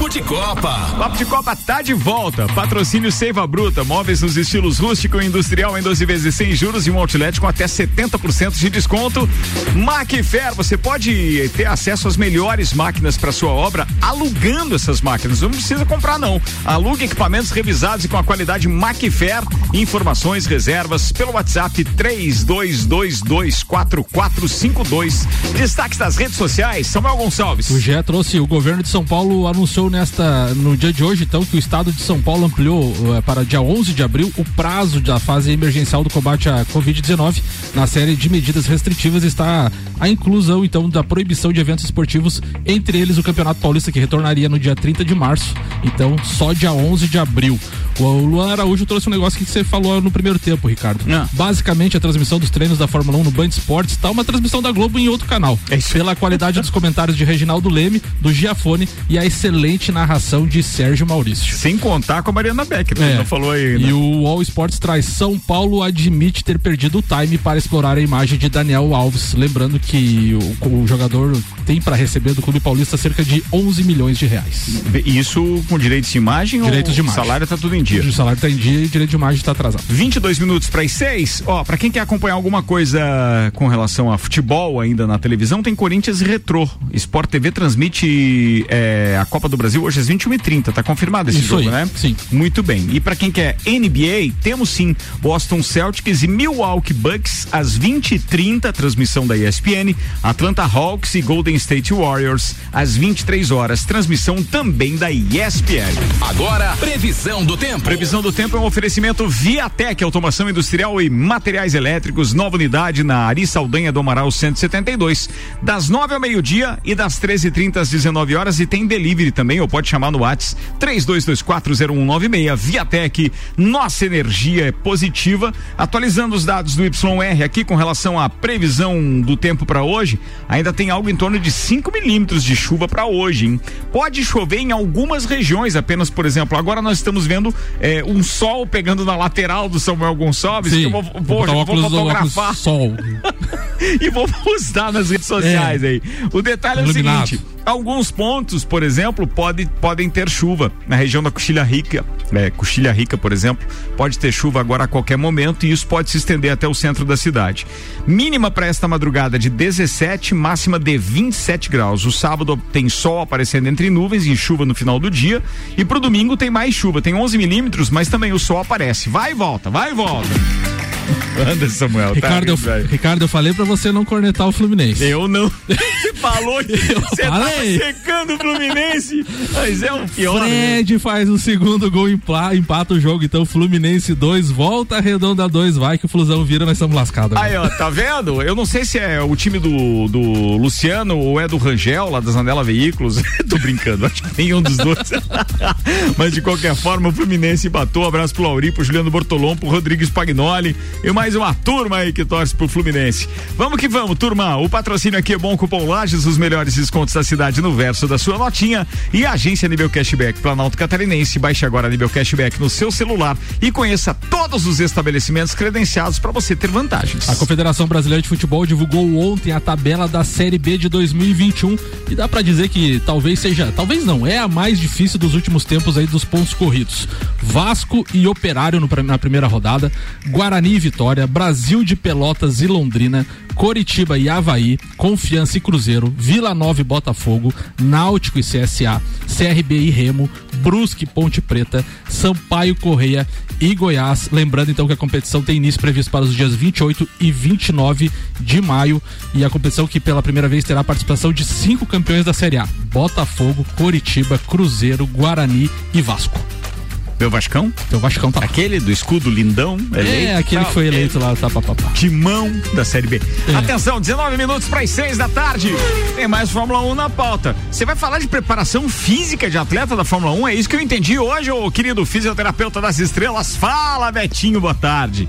Papo de Copa. Papo de Copa tá de volta. Patrocínio Seiva Bruta. Móveis nos estilos rústico e industrial em 12 vezes sem juros e um outlet com até 70% de desconto. Macfair, você pode ter acesso às melhores máquinas para sua obra alugando essas máquinas. Não precisa comprar não. Alugue equipamentos revisados e com a qualidade Macfair. Informações, reservas pelo WhatsApp 32224452. Destaques das redes sociais. Samuel Gonçalves. O GE trouxe o governo de São Paulo anunciou nesta no dia de hoje então que o estado de São Paulo ampliou uh, para dia 11 de abril o prazo da fase emergencial do combate à Covid-19 na série de medidas restritivas está a inclusão então da proibição de eventos esportivos, entre eles o Campeonato Paulista que retornaria no dia 30 de março, então só dia 11 de abril. O Luan Araújo trouxe um negócio que você falou no primeiro tempo, Ricardo. Ah. Basicamente a transmissão dos treinos da Fórmula 1 no Band Esportes está uma transmissão da Globo em outro canal. É isso. Pela qualidade dos comentários de Reginaldo Leme, do Giafone e a excelente narração de Sérgio Maurício. Sem contar com a Mariana Becker, É. não falou aí. né? E o All Sports traz São Paulo admite ter perdido o time para explorar a imagem de Daniel Alves. Lembrando que o, o jogador tem para receber do Clube Paulista cerca de 11 milhões de reais. Isso com direitos de imagem Direitos ou de imagem. o salário tá tudo em dia? O salário tá em dia e direito de imagem tá atrasado. 22 minutos para as 6. Ó, para quem quer acompanhar alguma coisa com relação a futebol ainda na televisão, tem Corinthians Retrô. Sport TV transmite é, a Copa do Brasil hoje às 21h30. Tá confirmado esse Isso jogo, aí, né? sim. Muito bem. E para quem quer NBA, temos sim Boston Celtics e Milwaukee Bucks às 20h30, transmissão da ESPN. Atlanta Hawks e Golden State Warriors às 23 horas, transmissão também da ESPN. Agora, previsão do tempo. Previsão do tempo é um oferecimento Viatec Automação Industrial e Materiais Elétricos, nova unidade na Ari Saldanha do Amaral 172, das 9 ao meio-dia e das 13h30 às 19 horas e tem delivery também, ou pode chamar no WhatsApp 32240196. Viatec, nossa energia é positiva. Atualizando os dados do YR aqui com relação à previsão do tempo para hoje, ainda tem algo em torno de 5 milímetros de chuva para hoje, hein? Pode chover em algumas regiões, apenas, por exemplo, agora nós estamos vendo é, um sol pegando na lateral do Samuel Gonçalves, Sim, que eu vou, vou vou, fotografar. sol. *laughs* e vou postar nas redes sociais É. aí. O detalhe é Iluminado. o seguinte: alguns pontos, por exemplo, pode, podem ter chuva. Na região da Coxilha Rica, é, Coxilha Rica, por exemplo, pode ter chuva agora a qualquer momento e isso pode se estender até o centro da cidade. Mínima para esta madrugada de 17, máxima de 27 graus. O sábado tem sol aparecendo entre nuvens e chuva no final do dia. E pro domingo tem mais chuva, tem 11 milímetros, mas também o sol aparece. Vai e volta, vai e volta. *laughs* Anda, Samuel. Ricardo, tá, eu. Ricardo, eu falei pra você não cornetar o Fluminense. Eu não. *laughs* Você falou que você falei. secando o Fluminense, mas é o pior. né? Fred faz o segundo gol, empata o jogo. Então, Fluminense 2, volta redonda 2, vai que o Flusão vira, nós estamos lascados. Aí, ó, tá vendo? Eu não sei se é o time do, do Luciano ou é do Rangel, lá da Zanela Veículos. *laughs* Tô brincando, acho que nenhum dos dois. *laughs* Mas de qualquer forma, o Fluminense empatou. Abraço pro Lauri, pro Juliano Bortolom, pro Rodrigo Spagnoli e mais uma turma aí que torce pro Fluminense. Vamos que vamos, turma. O patrocínio aqui é bom, cupom Lages, os melhores descontos da cidade no verso da sua notinha. E agência Nível Cashback Planalto Catarinense. Baixe agora Nível Cashback no seu celular e conheça todos os estabelecimentos credenciados para você ter vantagens. A Confederação Brasileira de Futebol divulgou ontem a tabela da Série B de 2021 e dá pra dizer que talvez seja, talvez não, é a mais difícil dos últimos tempos aí dos pontos corridos. Vasco e Operário no, na primeira rodada, Guarani e Vitória, Brasil de Pelotas e Londrina, Coritiba e Havaí, Confiança e Cruzeiro, Vila Nova e Botafogo, Náutico e CSA, CRB e Remo, Brusque Ponte Preta, Sampaio Correia e Goiás. Lembrando então que a competição tem início previsto para os dias 28 e 29 de maio e a competição que pela primeira vez terá a participação de cinco campeões da Série A: Botafogo, Coritiba, Cruzeiro, Guarani e Vasco. Meu Vascão? Teu Vascão tá. Aquele do escudo lindão? É, aquele que foi eleito lá, tá, papapá. Timão da Série B. É. Atenção, 19 minutos para as 6 da tarde. Tem mais Fórmula 1 na pauta. Você vai falar de preparação física de atleta da Fórmula 1? É isso que eu entendi hoje, ô querido fisioterapeuta das estrelas. Fala, Betinho, boa tarde.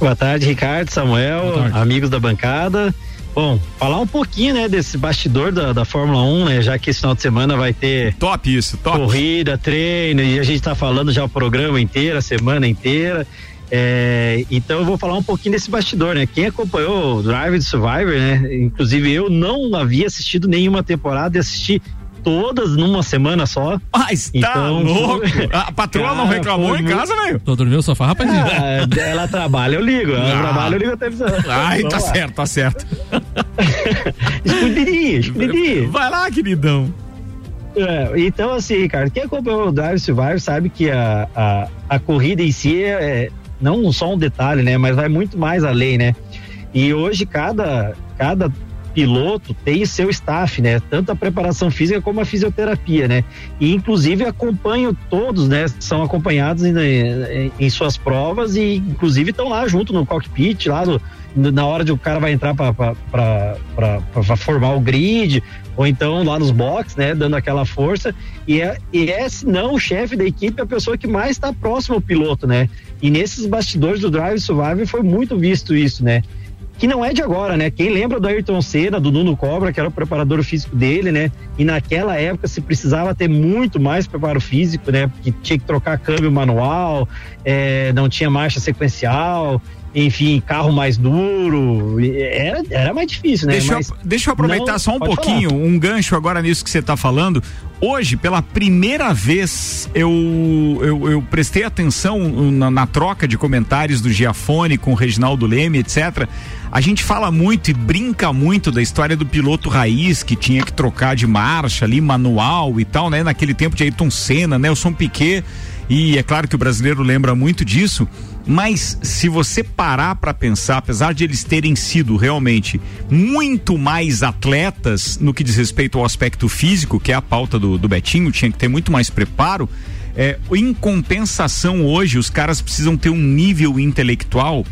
Boa tarde, Ricardo, Samuel, amigos da bancada. Bom, falar um pouquinho, né, desse bastidor da, da Fórmula 1, né, já que esse final de semana vai ter top isso, top. corrida, treino, e a gente tá falando já o programa inteiro, a semana inteira. É, então eu vou falar um pouquinho desse bastidor, né? Quem acompanhou o Drive to Survivor, né? Inclusive eu não havia assistido nenhuma temporada e assisti todas numa semana só. Mas tá louco? *laughs* A patroa não reclamou em casa, velho? Tô dormindo no sofá, rapazinho? Ah, ela trabalha, eu ligo. Ela Ah. trabalha, eu ligo a televisão. Ai, tá lá. certo, tá certo. *laughs* Escuderia, escuderia. Vai lá, queridão. É, então, assim, cara, quem acompanhou o Drive Survivor sabe que a, a, a corrida em si é, é não só um detalhe, né? Mas vai muito mais além, né? E hoje cada, cada piloto tem seu staff, né? Tanto a preparação física como a fisioterapia, né? E inclusive acompanham todos, né? São acompanhados em, em, em suas provas e inclusive estão lá junto no cockpit, lá no, na hora de o cara vai entrar para formar o grid, ou então lá nos boxes, né, dando aquela força. E é, e é se não o chefe da equipe, a pessoa que mais está próximo ao piloto, né? E nesses bastidores do Drive Survival foi muito visto isso, né? Que não é de agora, né? Quem lembra do Ayrton Senna, do Nuno Cobra, que era o preparador físico dele, né? E naquela época se precisava ter muito mais preparo físico, né? Porque tinha que trocar câmbio manual, é, não tinha marcha sequencial, enfim, carro mais duro. Era, era mais difícil, né? Deixa, Mas eu, deixa eu aproveitar não- só um pouquinho, falar. um gancho agora nisso que você está falando. Hoje, pela primeira vez, eu, eu, eu prestei atenção na, na troca de comentários do Giafone com o Reginaldo Leme, etc. A gente fala muito e brinca muito da história do piloto raiz que tinha que trocar de marcha ali, manual e tal, né? Naquele tempo de Ayrton Senna, Nelson Piquet. E é claro que o brasileiro lembra muito disso, mas se você parar para pensar, apesar de eles terem sido realmente muito mais atletas no que diz respeito ao aspecto físico, que é a pauta do, do Betinho, tinha que ter muito mais preparo. É, em compensação, hoje, os caras precisam ter um nível intelectual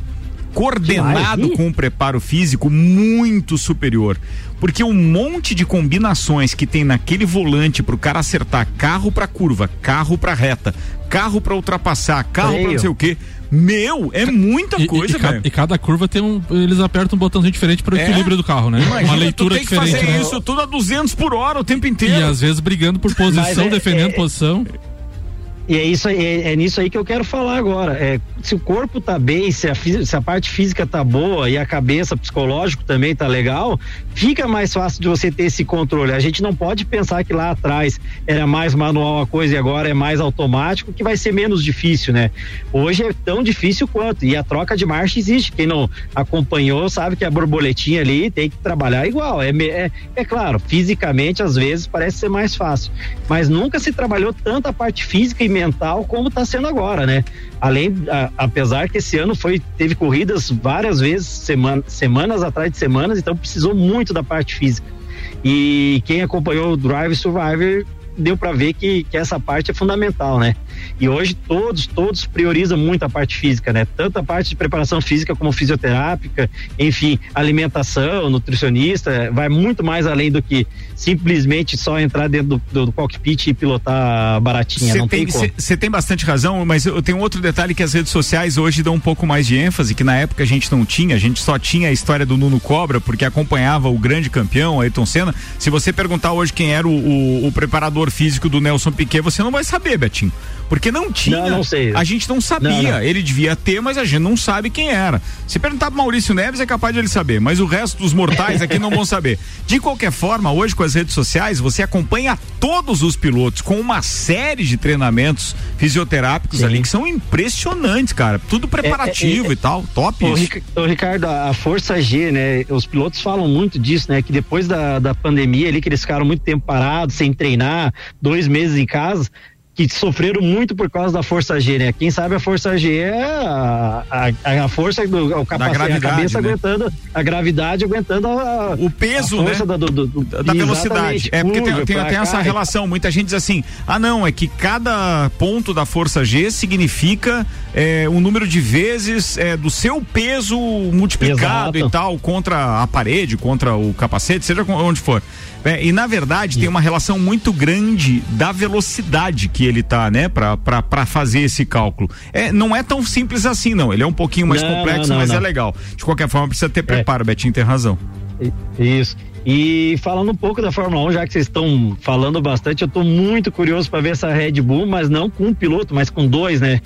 coordenado Demais, com um preparo físico muito superior. Porque um monte de combinações que tem naquele volante pro cara acertar carro pra curva, carro pra reta, carro pra ultrapassar, carro pra não sei o quê. Meu, é muita E- coisa, e, e, ca- e cada curva tem um. Eles apertam um botãozinho diferente para o É? equilíbrio do carro, né? Imagina, Uma leitura tu tem que diferente. fazer né? isso tudo a 200 por hora o tempo inteiro. E às vezes brigando por posição, Mas é- defendendo é- posição. E é isso é, é, nisso aí que eu quero falar agora. É, se o corpo tá bem, se a, se a parte física tá boa e a cabeça, psicológico também tá legal, fica mais fácil de você ter esse controle. A gente não pode pensar que lá atrás era mais manual a coisa e agora é mais automático, que vai ser menos difícil, né? Hoje é tão difícil quanto. E a troca de marcha existe. Quem não acompanhou sabe que a borboletinha ali tem que trabalhar igual. É, é, é claro, fisicamente às vezes parece ser mais fácil. Mas nunca se trabalhou tanto a parte física e como está sendo agora, né? Além, a, apesar que esse ano foi teve corridas várias vezes, semana, semanas atrás de semanas, então precisou muito da parte física. E quem acompanhou o Drive Survivor deu para ver que, que essa parte é fundamental, né? E hoje todos, todos priorizam muito a parte física, né? Tanto a parte de preparação física como fisioterápica, enfim, alimentação, nutricionista, vai muito mais além do que simplesmente só entrar dentro do, do cockpit e pilotar baratinha. Você tem, tem, tem bastante razão, mas eu tenho outro detalhe que as redes sociais hoje dão um pouco mais de ênfase, que na época a gente não tinha, a gente só tinha a história do Nuno Cobra, porque acompanhava o grande campeão, Ayrton Senna. Se você perguntar hoje quem era o, o, o preparador físico do Nelson Piquet, você não vai saber, Betinho. Porque não tinha. Não, não sei. A gente não sabia. Não, não. Ele devia ter, mas a gente não sabe quem era. Se perguntar pro Maurício Neves, é capaz de ele saber, mas o resto dos mortais aqui não vão saber. De qualquer forma, hoje com as redes sociais, você acompanha todos os pilotos com uma série de treinamentos fisioterápicos Sim. ali que são impressionantes, cara. Tudo preparativo é, é, é, e tal. Top isso. Ô, Ricardo, a Força G, né? Os pilotos falam muito disso, né? Que depois da, da pandemia ali, que eles ficaram muito tempo parados, sem treinar, dois meses em casa, que sofreram muito por causa da força G, né? Quem sabe a força G é a, a, a força do o capacete, a cabeça né? aguentando a gravidade, aguentando a, o peso, né? Da, do, do, da velocidade. É porque tem, tem, tem essa relação. Muita gente diz assim: ah, não, é que cada ponto da força G significa é, um número de vezes é, do seu peso multiplicado Exato. e tal contra a parede, contra o capacete, seja onde for. É, e na verdade tem uma relação muito grande da velocidade que ele tá, né, para fazer esse cálculo. É, não é tão simples assim, não. Ele é um pouquinho mais não, complexo, não, não, mas é legal. De qualquer forma, precisa ter é. preparo, é. Betinho tem razão. Isso. E falando um pouco da Fórmula 1, já que vocês estão falando bastante, eu estou muito curioso para ver essa Red Bull, mas não com um piloto, mas com dois, né?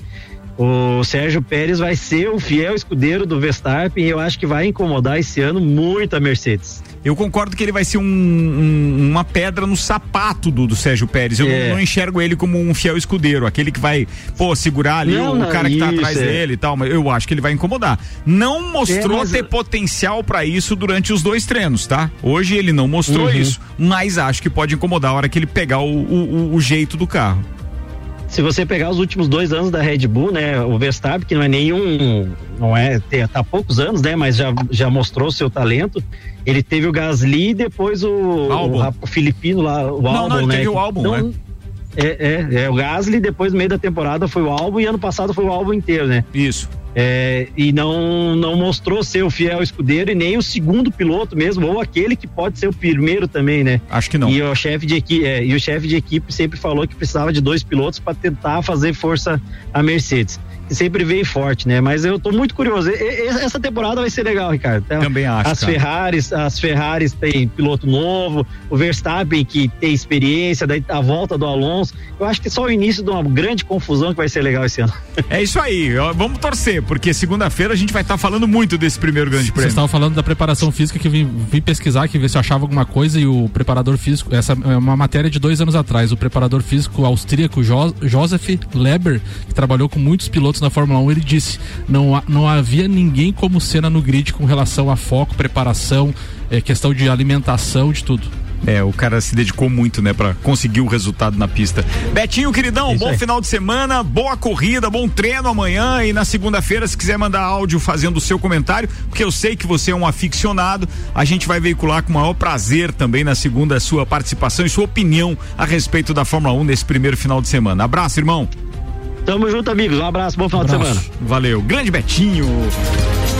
O Sérgio Pérez vai ser o fiel escudeiro do Verstappen e eu acho que vai incomodar esse ano muito a Mercedes. Eu concordo que ele vai ser um, um, uma pedra no sapato do, do Sérgio Pérez. Eu é. não, não, enxergo ele como um fiel escudeiro, aquele que vai, pô, segurar ali não, o, não, cara que tá atrás é. dele e tal, mas eu acho que ele vai incomodar. Não mostrou é, mas... ter potencial para isso durante os dois treinos, tá? Hoje ele não mostrou uhum. isso, mas acho que pode incomodar a hora que ele pegar o, o, o jeito do carro se você pegar os últimos dois anos da Red Bull, né, o Verstappen, que não é nenhum, não é, tá há poucos anos, né, mas já, já mostrou seu talento. Ele teve o Gasly e depois o, o, o, filipino lá, o não, álbum, não, ele né? Teve o álbum, né? É, é, é, o Gasly, depois no meio da temporada foi o álbum e ano passado foi o álbum inteiro, né? Isso. É, e não, não mostrou ser o fiel escudeiro e nem o segundo piloto mesmo, ou aquele que pode ser o primeiro também, né? Acho que não. E o chefe de equipe, é, e o chefe de equipe sempre falou que precisava de dois pilotos para tentar fazer força à Mercedes sempre veio forte, né? Mas eu tô muito curioso. E, e, essa temporada vai ser legal, Ricardo. Então, Também acho. As cara. Ferraris, as Ferraris tem piloto novo, o Verstappen que tem experiência, daí a volta do Alonso. Eu acho que só o início de uma grande confusão que vai ser legal esse ano. *laughs* É isso aí. Vamos torcer, porque segunda-feira a gente vai estar tá falando muito desse primeiro grande prêmio. Vocês estavam falando da preparação física que eu vim, vim pesquisar, que ver se eu achava alguma coisa e o preparador físico, essa é uma matéria de dois anos atrás, o preparador físico austríaco jo, Joseph Leber, que trabalhou com muitos pilotos na Fórmula 1, ele disse: não, não havia ninguém como cena no grid com relação a foco, preparação, é, questão de alimentação, de tudo. É, o cara se dedicou muito, né, para conseguir o resultado na pista. Betinho, queridão, bom final de semana, boa corrida, bom treino amanhã e na segunda-feira, se quiser mandar áudio fazendo o seu comentário, porque eu sei que você é um aficionado, a gente vai veicular com o maior prazer também na segunda a sua participação e sua opinião a respeito da Fórmula 1 nesse primeiro final de semana. Abraço, irmão. Tamo junto, amigos. Um abraço, bom final um de semana. Valeu. Grande Betinho.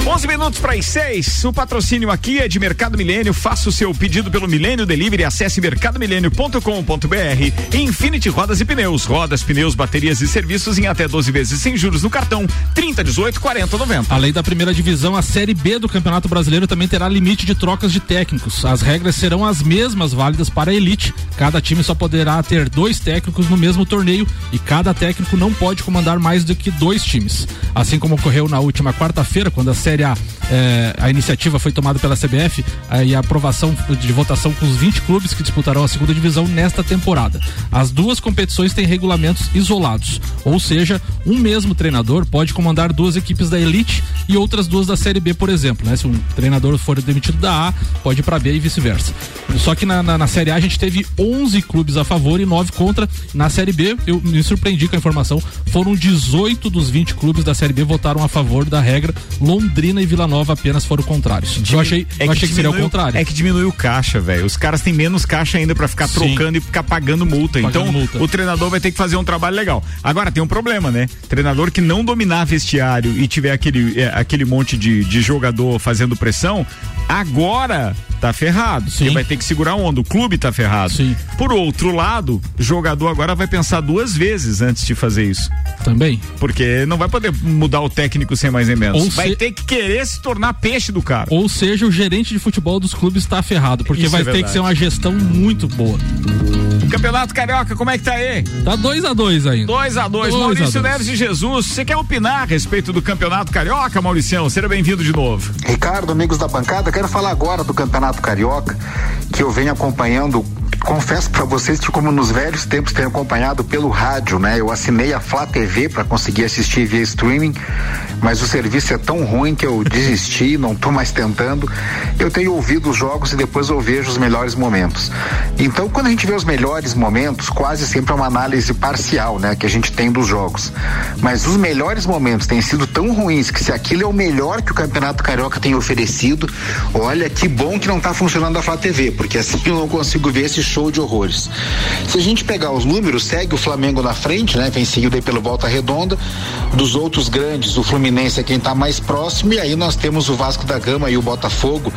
11 minutos para as 6. O patrocínio aqui é de Mercado Milênio. Faça o seu pedido pelo Milênio Delivery. Acesse mercadomilênio.com.br. Infinity Rodas e Pneus. Rodas, pneus, baterias e serviços em até 12 vezes sem juros no cartão. 30, 18, 40, 90. Além da primeira divisão, a Série B do Campeonato Brasileiro também terá limite de trocas de técnicos. As regras serão as mesmas válidas para a elite. Cada time só poderá ter dois técnicos no mesmo torneio e cada técnico não pode comandar mais do que dois times. Assim como ocorreu na última quarta-feira, quando a Série A, eh, a iniciativa foi tomada pela CBF eh, e a aprovação de votação com os 20 clubes que disputarão a segunda divisão nesta temporada. As duas competições têm regulamentos isolados, ou seja, um mesmo treinador pode comandar duas equipes da elite e outras duas da Série B, por exemplo. Né? Se um treinador for demitido da A, pode ir para B e vice-versa. Só que na, na, na Série A a gente teve 11 clubes a favor e 9 contra. Na Série B, eu me surpreendi com a informação, foram 18 dos 20 clubes da Série B votaram a favor da regra. Londrina e Vila Nova apenas foram contrários. eu achei, É eu achei que, seria o contrário. É que diminui o caixa, velho. Os caras têm menos caixa ainda pra ficar Sim. trocando e ficar pagando multa. Pagando então, multa. o treinador vai ter que fazer um trabalho legal. Agora, tem um problema, né? Treinador que não dominar vestiário e tiver aquele, é, aquele monte de, de jogador fazendo pressão, agora tá ferrado. Porque vai ter que segurar onda. O clube tá ferrado. Por outro lado, o jogador agora vai pensar duas vezes antes de fazer isso. Também. Porque não vai poder mudar o técnico sem mais nem menos. Ou vai se- ter que querer se tornar peixe do cara. Ou seja, o gerente de futebol dos clubes está ferrado, porque Isso vai é ter que ser uma gestão muito boa. Campeonato Carioca, como é que tá aí? Tá 2 a 2 ainda. 2 a 2 Dois a Maurício dois. Neves de Jesus, você quer opinar a respeito do Campeonato Carioca, Mauricião? Seja bem-vindo de novo. Ricardo, amigos da bancada, quero falar agora do Campeonato Carioca, que eu venho acompanhando. Confesso para vocês que, como nos velhos tempos, tenho acompanhado pelo rádio, né? Eu assinei a Flá TV para conseguir assistir via streaming, mas o serviço é tão ruim que eu desisti, *laughs* não tô mais tentando. Eu tenho ouvido os jogos e depois eu vejo os melhores momentos. Então, quando a gente vê os melhores momentos, quase sempre é uma análise parcial, né? Que a gente tem dos jogos. Mas os melhores momentos têm sido tão ruins que se aquilo é o melhor que o Campeonato Carioca tem oferecido, olha que bom que não tá funcionando a Flá TV, porque assim *laughs* eu não consigo ver esse show de horrores. Se a gente pegar os números, segue o Flamengo na frente, né? Vem seguido aí pelo Volta Redonda. Dos outros grandes, o Fluminense é quem tá mais próximo, e aí nós temos o Vasco da Gama e o Botafogo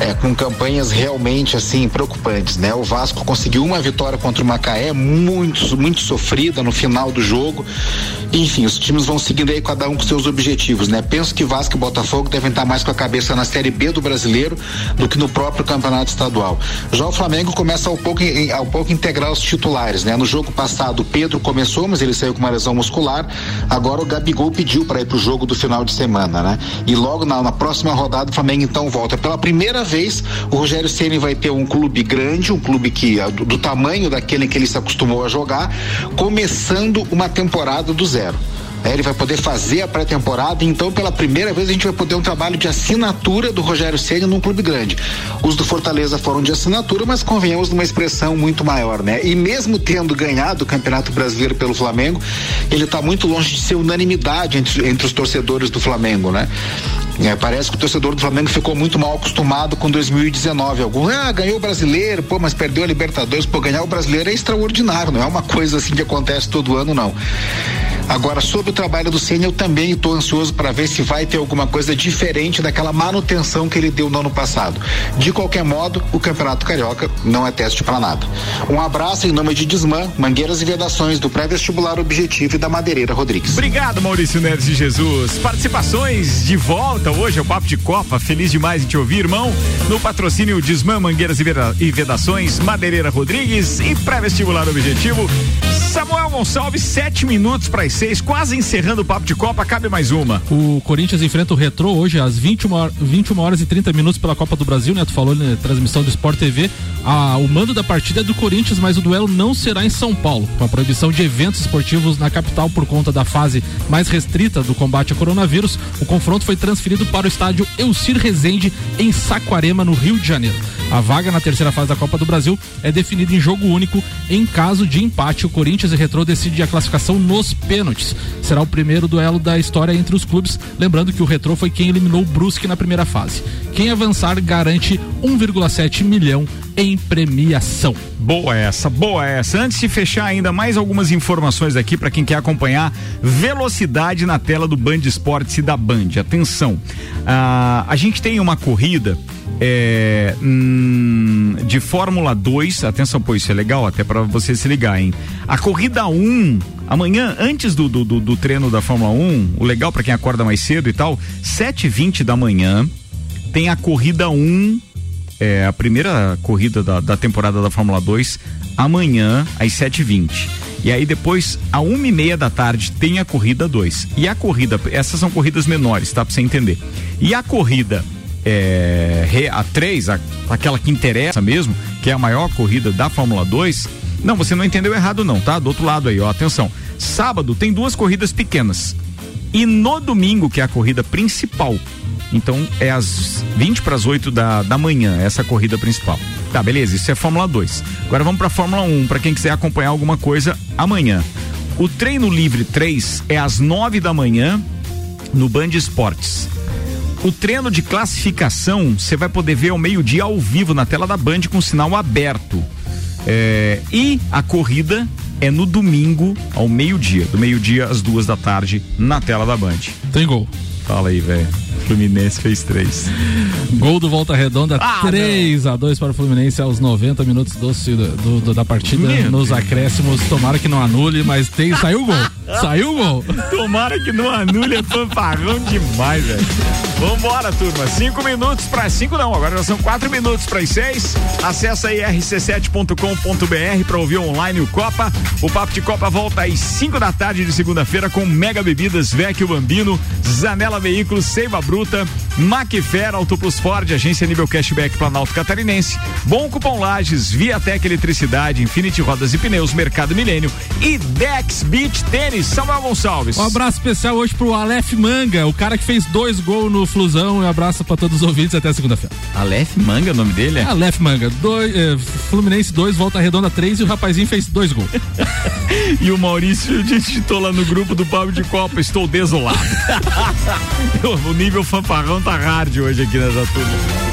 é, com campanhas realmente assim preocupantes, né? O Vasco conseguiu uma vitória contra o Macaé, muito, muito sofrida no final do jogo. Enfim, os times vão seguindo aí cada um com seus objetivos, né? Penso que Vasco e Botafogo devem estar mais com a cabeça na Série B do brasileiro do que no próprio campeonato estadual. Já o Flamengo começa ao pouco, ao pouco integrar os titulares, né? No jogo passado, o Pedro começou, mas ele saiu com uma lesão muscular. Agora o Gabigol pediu para ir pro jogo do final de semana, né? E logo na, na próxima rodada, o Flamengo então volta. Pela primeira vez, o Rogério Ceni vai ter um clube grande, um clube que ah, do, do tamanho daquele que ele se acostumou a jogar, começando uma temporada do zero. É, ele vai poder fazer a pré-temporada, então pela primeira vez a gente vai poder um trabalho de assinatura do Rogério Ceni num clube grande. Os do Fortaleza foram de assinatura, mas convenhamos numa expressão muito maior, né? E mesmo tendo ganhado o Campeonato Brasileiro pelo Flamengo, ele está muito longe de ser unanimidade entre, entre os torcedores do Flamengo, né? É, parece que o torcedor do Flamengo ficou muito mal acostumado com 2019. Alguns, ah, ganhou o brasileiro, pô, mas perdeu a Libertadores. Pô, ganhar o brasileiro é extraordinário, não é uma coisa assim que acontece todo ano, não. Agora, sobre o trabalho do Senna, eu também estou ansioso para ver se vai ter alguma coisa diferente daquela manutenção que ele deu no ano passado. De qualquer modo, o Campeonato Carioca não é teste para nada. Um abraço em nome de Desmã, Mangueiras e Vedações do Pré-Vestibular Objetivo e da Madeireira Rodrigues. Obrigado, Maurício Neves de Jesus. Participações de volta hoje ao Papo de Copa. Feliz demais em te ouvir, irmão. No patrocínio Desmã, Mangueiras e e Vedações, Madeireira Rodrigues e Pré-Vestibular Objetivo. Samuel Gonçalves, sete minutos para as seis, quase encerrando o Papo de Copa. Cabe mais uma. O Corinthians enfrenta o Retrô hoje às 21, hor- 21 horas e 30 minutos pela Copa do Brasil, né? Tu falou na transmissão do Sport TV. Ah, o mando da partida é do Corinthians, mas o duelo não será em São Paulo, com a proibição de eventos esportivos na capital por conta da fase mais restrita do combate ao coronavírus. O confronto foi transferido para o estádio Elcir Rezende, em Saquarema, no Rio de Janeiro. A vaga na terceira fase da Copa do Brasil é definida em jogo único. Em caso de empate, o Corinthians e Retrô decidem a classificação nos pênaltis. Será o primeiro duelo da história entre os clubes. Lembrando que o Retrô foi quem eliminou o Brusque na primeira fase. Quem avançar garante 1,7 milhão em premiação. Boa essa, boa essa. Antes de fechar ainda mais algumas informações aqui para quem quer acompanhar velocidade na tela do Band Esportes e da Band. Atenção, ah, a gente tem uma corrida é, hum, de Fórmula 2. Atenção, pô, isso é legal até para você se ligar, hein? A corrida 1 Amanhã, antes do, do, do, do treino da Fórmula 1, o legal para quem acorda mais cedo e tal, 7h20 da manhã, tem a corrida 1 é, a primeira corrida da, da temporada da Fórmula 2 amanhã às 7h20. E aí depois, a uma e meia da tarde, tem a corrida 2. E a corrida, essas são corridas menores, tá? Pra você entender. E a corrida é, a 3, a, aquela que interessa mesmo, que é a maior corrida da Fórmula 2. Não, você não entendeu errado, não, tá? Do outro lado aí, ó, atenção. Sábado tem duas corridas pequenas. E no domingo, que é a corrida principal, então é às 20 para as 8 da, da manhã, essa corrida principal. Tá, beleza, isso é Fórmula 2. Agora vamos para Fórmula 1, para quem quiser acompanhar alguma coisa amanhã. O treino livre 3 é às 9 da manhã no Band Esportes. O treino de classificação você vai poder ver ao meio-dia ao vivo na tela da Band com sinal aberto. É, e a corrida é no domingo ao meio-dia, do meio-dia às duas da tarde, na tela da Band. Tem gol. Fala aí, velho. Fluminense fez três. Gol do Volta Redonda, ah, 3 a 2 para o Fluminense aos 90 minutos do, do, do da partida. Meu nos acréscimos, tomara que não anule, mas tem, saiu o gol. *laughs* saiu o gol. Tomara que não anule, é fanfarrão demais, velho. Vambora, turma. Cinco minutos para cinco, não. Agora já são quatro minutos para as seis. Acesse aí rc7.com.br para ouvir online o Copa. O Papo de Copa volta às 5 da tarde de segunda-feira com Mega Bebidas, Vecchio Bambino, Zanela Veículos, Seiva Bruta, Macfer, Auto Plus Ford, Agência Nível Cashback Planalto Catarinense, Bom Cupom Lages, Viatec Eletricidade, Infinity Rodas e Pneus, Mercado Milênio e Dex Beach Tênis, Samuel Gonçalves. Um abraço especial hoje pro Aleph Manga, o cara que fez dois gols no Flusão. Um abraço para todos os ouvintes até segunda-feira. Aleph Manga, o nome dele? É? Aleph Manga. Dois, eh, Fluminense 2, Volta Redonda 3 e o rapazinho fez dois gols. *laughs* e o Maurício digitou lá no grupo do Pablo de Copa, estou desolado. *laughs* o nível fanfarrão tá hard hoje aqui nessa turma.